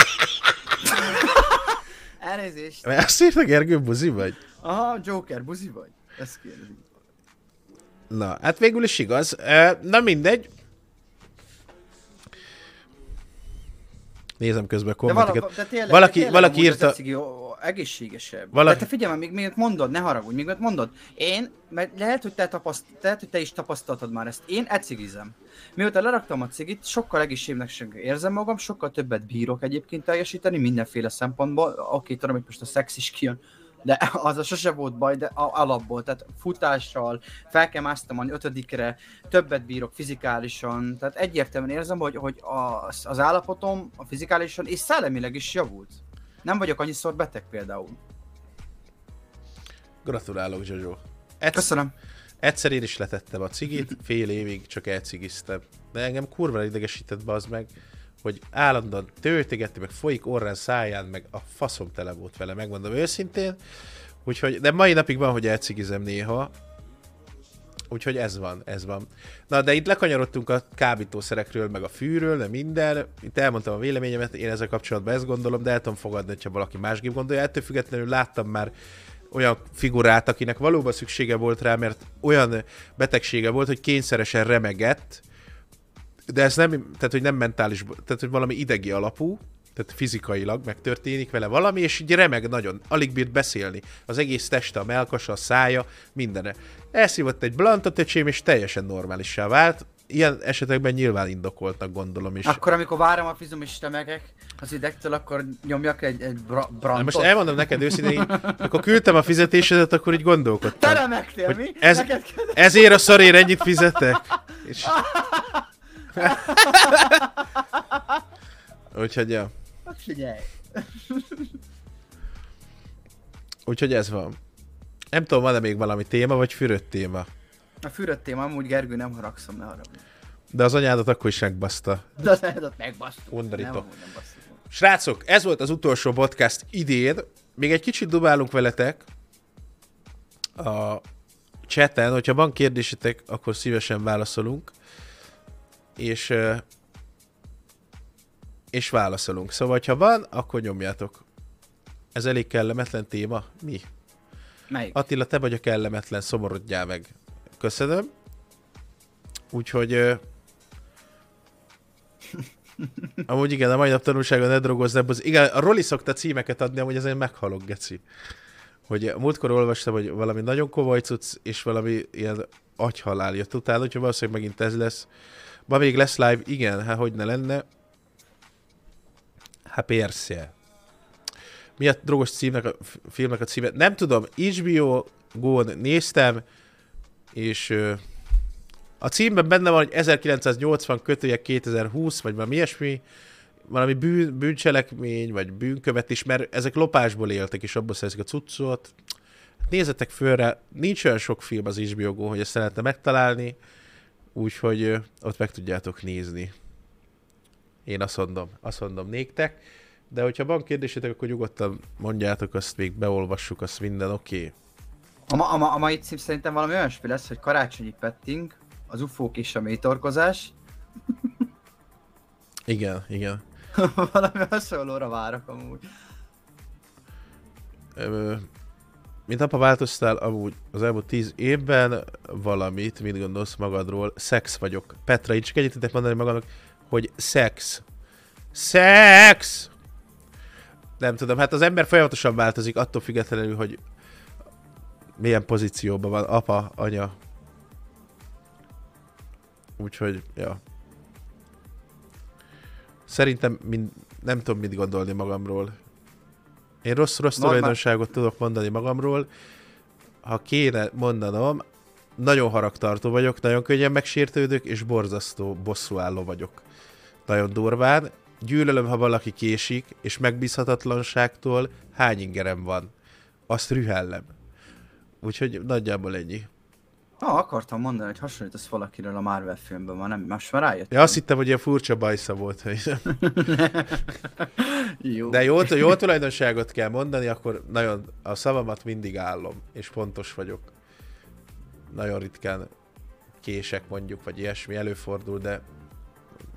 Elnézést. Mert azt írta Gergő, buzi vagy? Aha, Joker, buzi vagy. Ezt kérdezik. Na, hát végül is igaz. Na mindegy. Nézem közben a kommenteket. De vala, de tényleg, valaki, tényleg valaki írta egészségesebb. Valaki... De te figyelj, még, még mondod, ne haragudj, még mondod. Én, mert lehet, hogy te, tapaszt, lehet, hogy te is tapasztaltad már ezt. Én ecigizem. Mióta leraktam a cigit, sokkal egészségesnek érzem magam, sokkal többet bírok egyébként teljesíteni mindenféle szempontból. Oké, tudom, hogy most a szex is kijön, de az a sose volt baj, de alapból, tehát futással, fel kell másztam ötödikre, többet bírok fizikálisan, tehát egyértelműen érzem, hogy, hogy az, az állapotom a fizikálisan és szellemileg is javult. Nem vagyok annyiszor beteg például. Gratulálok, Zsazsó. Egyszer, Köszönöm. Egyszer én is letettem a cigit, fél évig csak elcigiztem. De engem kurva idegesített be az meg, hogy állandóan töltegeti, meg folyik orrán, száján, meg a faszom tele volt vele, megmondom őszintén. Úgyhogy, de mai napig van, hogy elcigizem néha, Úgyhogy ez van, ez van. Na, de itt lekanyarodtunk a kábítószerekről, meg a fűről, de minden. Itt elmondtam a véleményemet, én ezzel kapcsolatban ezt gondolom, de el tudom fogadni, ha valaki másképp gondolja. Ettől függetlenül láttam már olyan figurát, akinek valóban szüksége volt rá, mert olyan betegsége volt, hogy kényszeresen remegett, de ez nem, tehát hogy nem mentális, tehát hogy valami idegi alapú, tehát fizikailag megtörténik vele valami, és így remeg nagyon, alig bírt beszélni. Az egész teste, a melkasa, a szája, mindene. Elszívott egy blantot, öcsém, és teljesen normálissá vált. Ilyen esetekben nyilván indokoltnak gondolom is. Akkor, amikor várom a fizum és temegek az idegtől, akkor nyomjak egy, egy bra- brantot. most elmondom neked őszintén, akkor küldtem a fizetésedet, akkor így gondolkodtam. Te remegtél, Hogy mi? ez- Neked. Ezért a szarért ennyit fizetek? És... Úgyhogy, ja. Hát Figyelj. Úgyhogy ez van. Nem tudom, van-e még valami téma, vagy fürött téma? A fürödt téma, amúgy Gergő, nem haragszom, ne haragudj. De az anyádat akkor is megbaszta. De az eredet megbasztuk. Undorító. Nem, amúgy nem basztuk. Srácok, ez volt az utolsó podcast idén. Még egy kicsit dubálunk veletek a chaten, hogyha van kérdésetek, akkor szívesen válaszolunk. És és válaszolunk. Szóval, ha van, akkor nyomjátok. Ez elég kellemetlen téma. Mi? Melyik? Attila, te vagy a kellemetlen, szomorodjál meg. Köszönöm. Úgyhogy... Amúgy igen, a mai nap tanulsága ne drogozz, ne buzz. Igen, a Roli szokta címeket adni, amúgy ezen meghalok, geci. Hogy múltkor olvastam, hogy valami nagyon komoly cucc, és valami ilyen agyhalál jött utána, úgyhogy valószínűleg megint ez lesz. Ma még lesz live, igen, hát hogy ne lenne. Hát persze. Mi a drogos címnek a filmnek a címe? Nem tudom, HBO Go-n néztem, és a címben benne van, hogy 1980 kötője 2020, vagy valami ilyesmi, valami bűn, bűncselekmény, vagy bűnkövetés, mert ezek lopásból éltek, és abból szerzik a cuccot. Nézzetek fölre, nincs olyan sok film az HBO Go, hogy ezt lehetne megtalálni, úgyhogy ott meg tudjátok nézni. Én azt mondom, azt mondom néktek, de hogyha van kérdésetek, akkor nyugodtan mondjátok, azt még beolvassuk, azt minden oké. Okay. A, ma, a, ma, a mai cím szerintem valami olyasmi lesz, hogy karácsonyi petting, az ufók és a mélytorkozás. Igen, igen. valami hasonlóra várok amúgy. Ö, mint apa változtál amúgy az elmúlt tíz évben valamit, mit gondolsz magadról? Szex vagyok. Petra, így csak ennyit tudok mondani magamnak, hogy szex. Szex! Nem tudom, hát az ember folyamatosan változik, attól függetlenül, hogy milyen pozícióban van apa, anya. Úgyhogy, ja. Szerintem mind, nem tudom mit gondolni magamról. Én rossz-rossz Normál- tulajdonságot tudok mondani magamról. Ha kéne mondanom, nagyon haragtartó vagyok, nagyon könnyen megsértődök, és borzasztó bosszúálló vagyok. Nagyon durván. Gyűlölöm, ha valaki késik, és megbízhatatlanságtól hány ingerem van. Azt rühellem. Úgyhogy nagyjából ennyi. Ha akartam mondani, hogy hasonlítasz valakiről a Marvel filmben, ma nem, most már rájöttem. Ja, azt hittem, hogy ilyen furcsa bajsza volt. Hogy... Jó. De jó, jó tulajdonságot kell mondani, akkor nagyon a szavamat mindig állom, és pontos vagyok. Nagyon ritkán kések mondjuk, vagy ilyesmi előfordul, de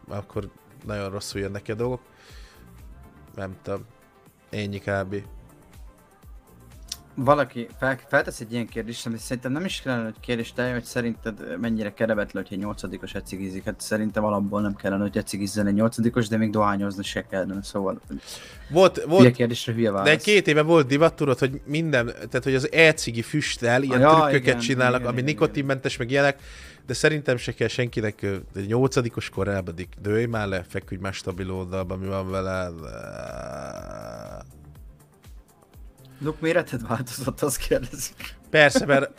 akkor nagyon rosszul jönnek ki a dolgok. Nem tudom. Ennyi kb. Valaki fel, feltesz egy ilyen kérdést, ami szerintem nem is kellene, hogy kérdést eljön, hogy szerinted mennyire kerevetlen, hogyha egy nyolcadikos ecigizik. Hát szerintem alapból nem kellene, hogy ecigizzen egy nyolcadikos, de még dohányozni se kellene, szóval Volt, hülye volt, kérdésre hülye válasz. de két éve volt divat, tudod, hogy minden, tehát hogy az e-cigi füsttel ilyen Ja, trükköket igen, csinálnak, igen, ami igen, nikotinmentes, meg ilyenek, de szerintem se kell senkinek, egy nyolcadikos korábbadik, dőj már le, feküdj már stabil oldalba, mi van vele. Luk méreted változott, azt kérdezik. Persze, mert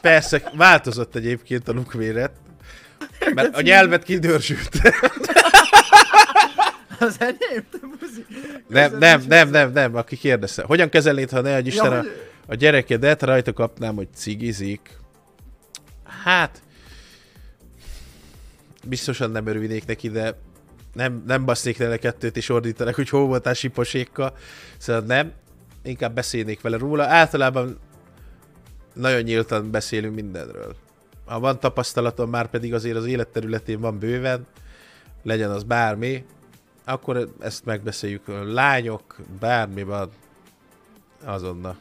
persze, változott egyébként a lukméret, mert a nyelvet kidörzsült. Az enyém. Nem, nem, nem, nem, nem, aki kérdezte. Hogyan kezelnéd, ha ne Isten Ja, a, a gyerekedet, rajta kapnám, hogy cigizik? Hát, biztosan nem örülnék neki, de nem, nem basznék le kettőt és ordítanak, hogy hol voltál siposékkal. Szóval nem, inkább beszélnék vele róla. Általában nagyon nyíltan beszélünk mindenről. Ha van tapasztalatom, már pedig azért az életterületén van bőven, legyen az bármi, akkor ezt megbeszéljük. Lányok, bármi van, azonnal.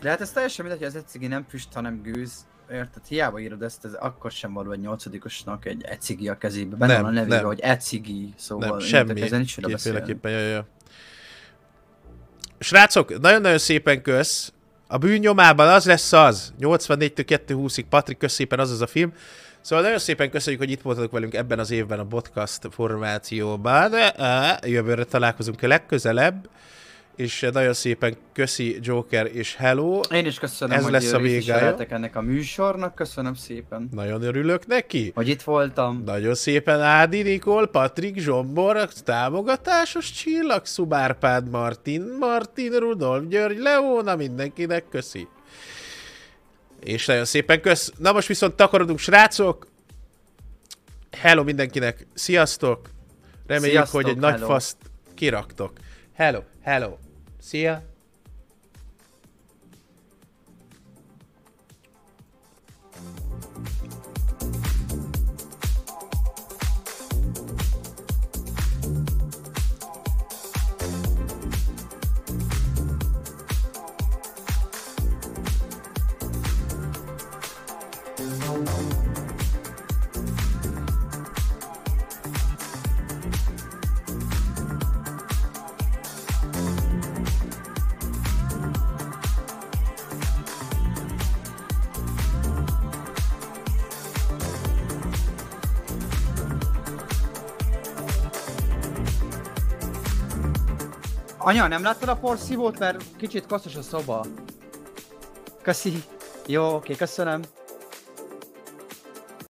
De hát ez teljesen mindegy, hogy az ecigi nem füst, hanem gőz. érted, hiába írod ezt, ez akkor sem való egy nyolcadikosnak egy ecigi a kezébe. Benne Nem, van a nevében, hogy ecigi, szóval nem, semmi. Kétféleképpen, jaj, jaj. Srácok, nagyon-nagyon szépen kösz. A bűnnyomában az lesz az. 84-től 220-ig. Patrik, kösz szépen az az a film. Szóval nagyon szépen köszönjük, hogy itt voltatok velünk ebben az évben a podcast formációban. Á, Jövőre találkozunk legközelebb. És nagyon szépen köszi Joker és Hello. Én is köszönöm, Ez hogy lesz a végája. ennek a műsornak, köszönöm szépen, Nagyon örülök neki. hogy itt voltam. Nagyon szépen Ádi, Nikol, Patrik, Zsombor, támogatásos csillag, Szubárpád, Martin, Martin, Rudolf, György, Leóna, mindenkinek köszi. És nagyon szépen kösz. Na most viszont takarodunk, srácok. Hello mindenkinek, sziasztok. Reméljük, Sziasztok, hogy egy nagy hello. faszt kiraktok. Hello, hello. Szia. Anya, nem láttad a porszívót, mert kicsit koszos a szoba? Köszi. Jó, oké, köszönöm.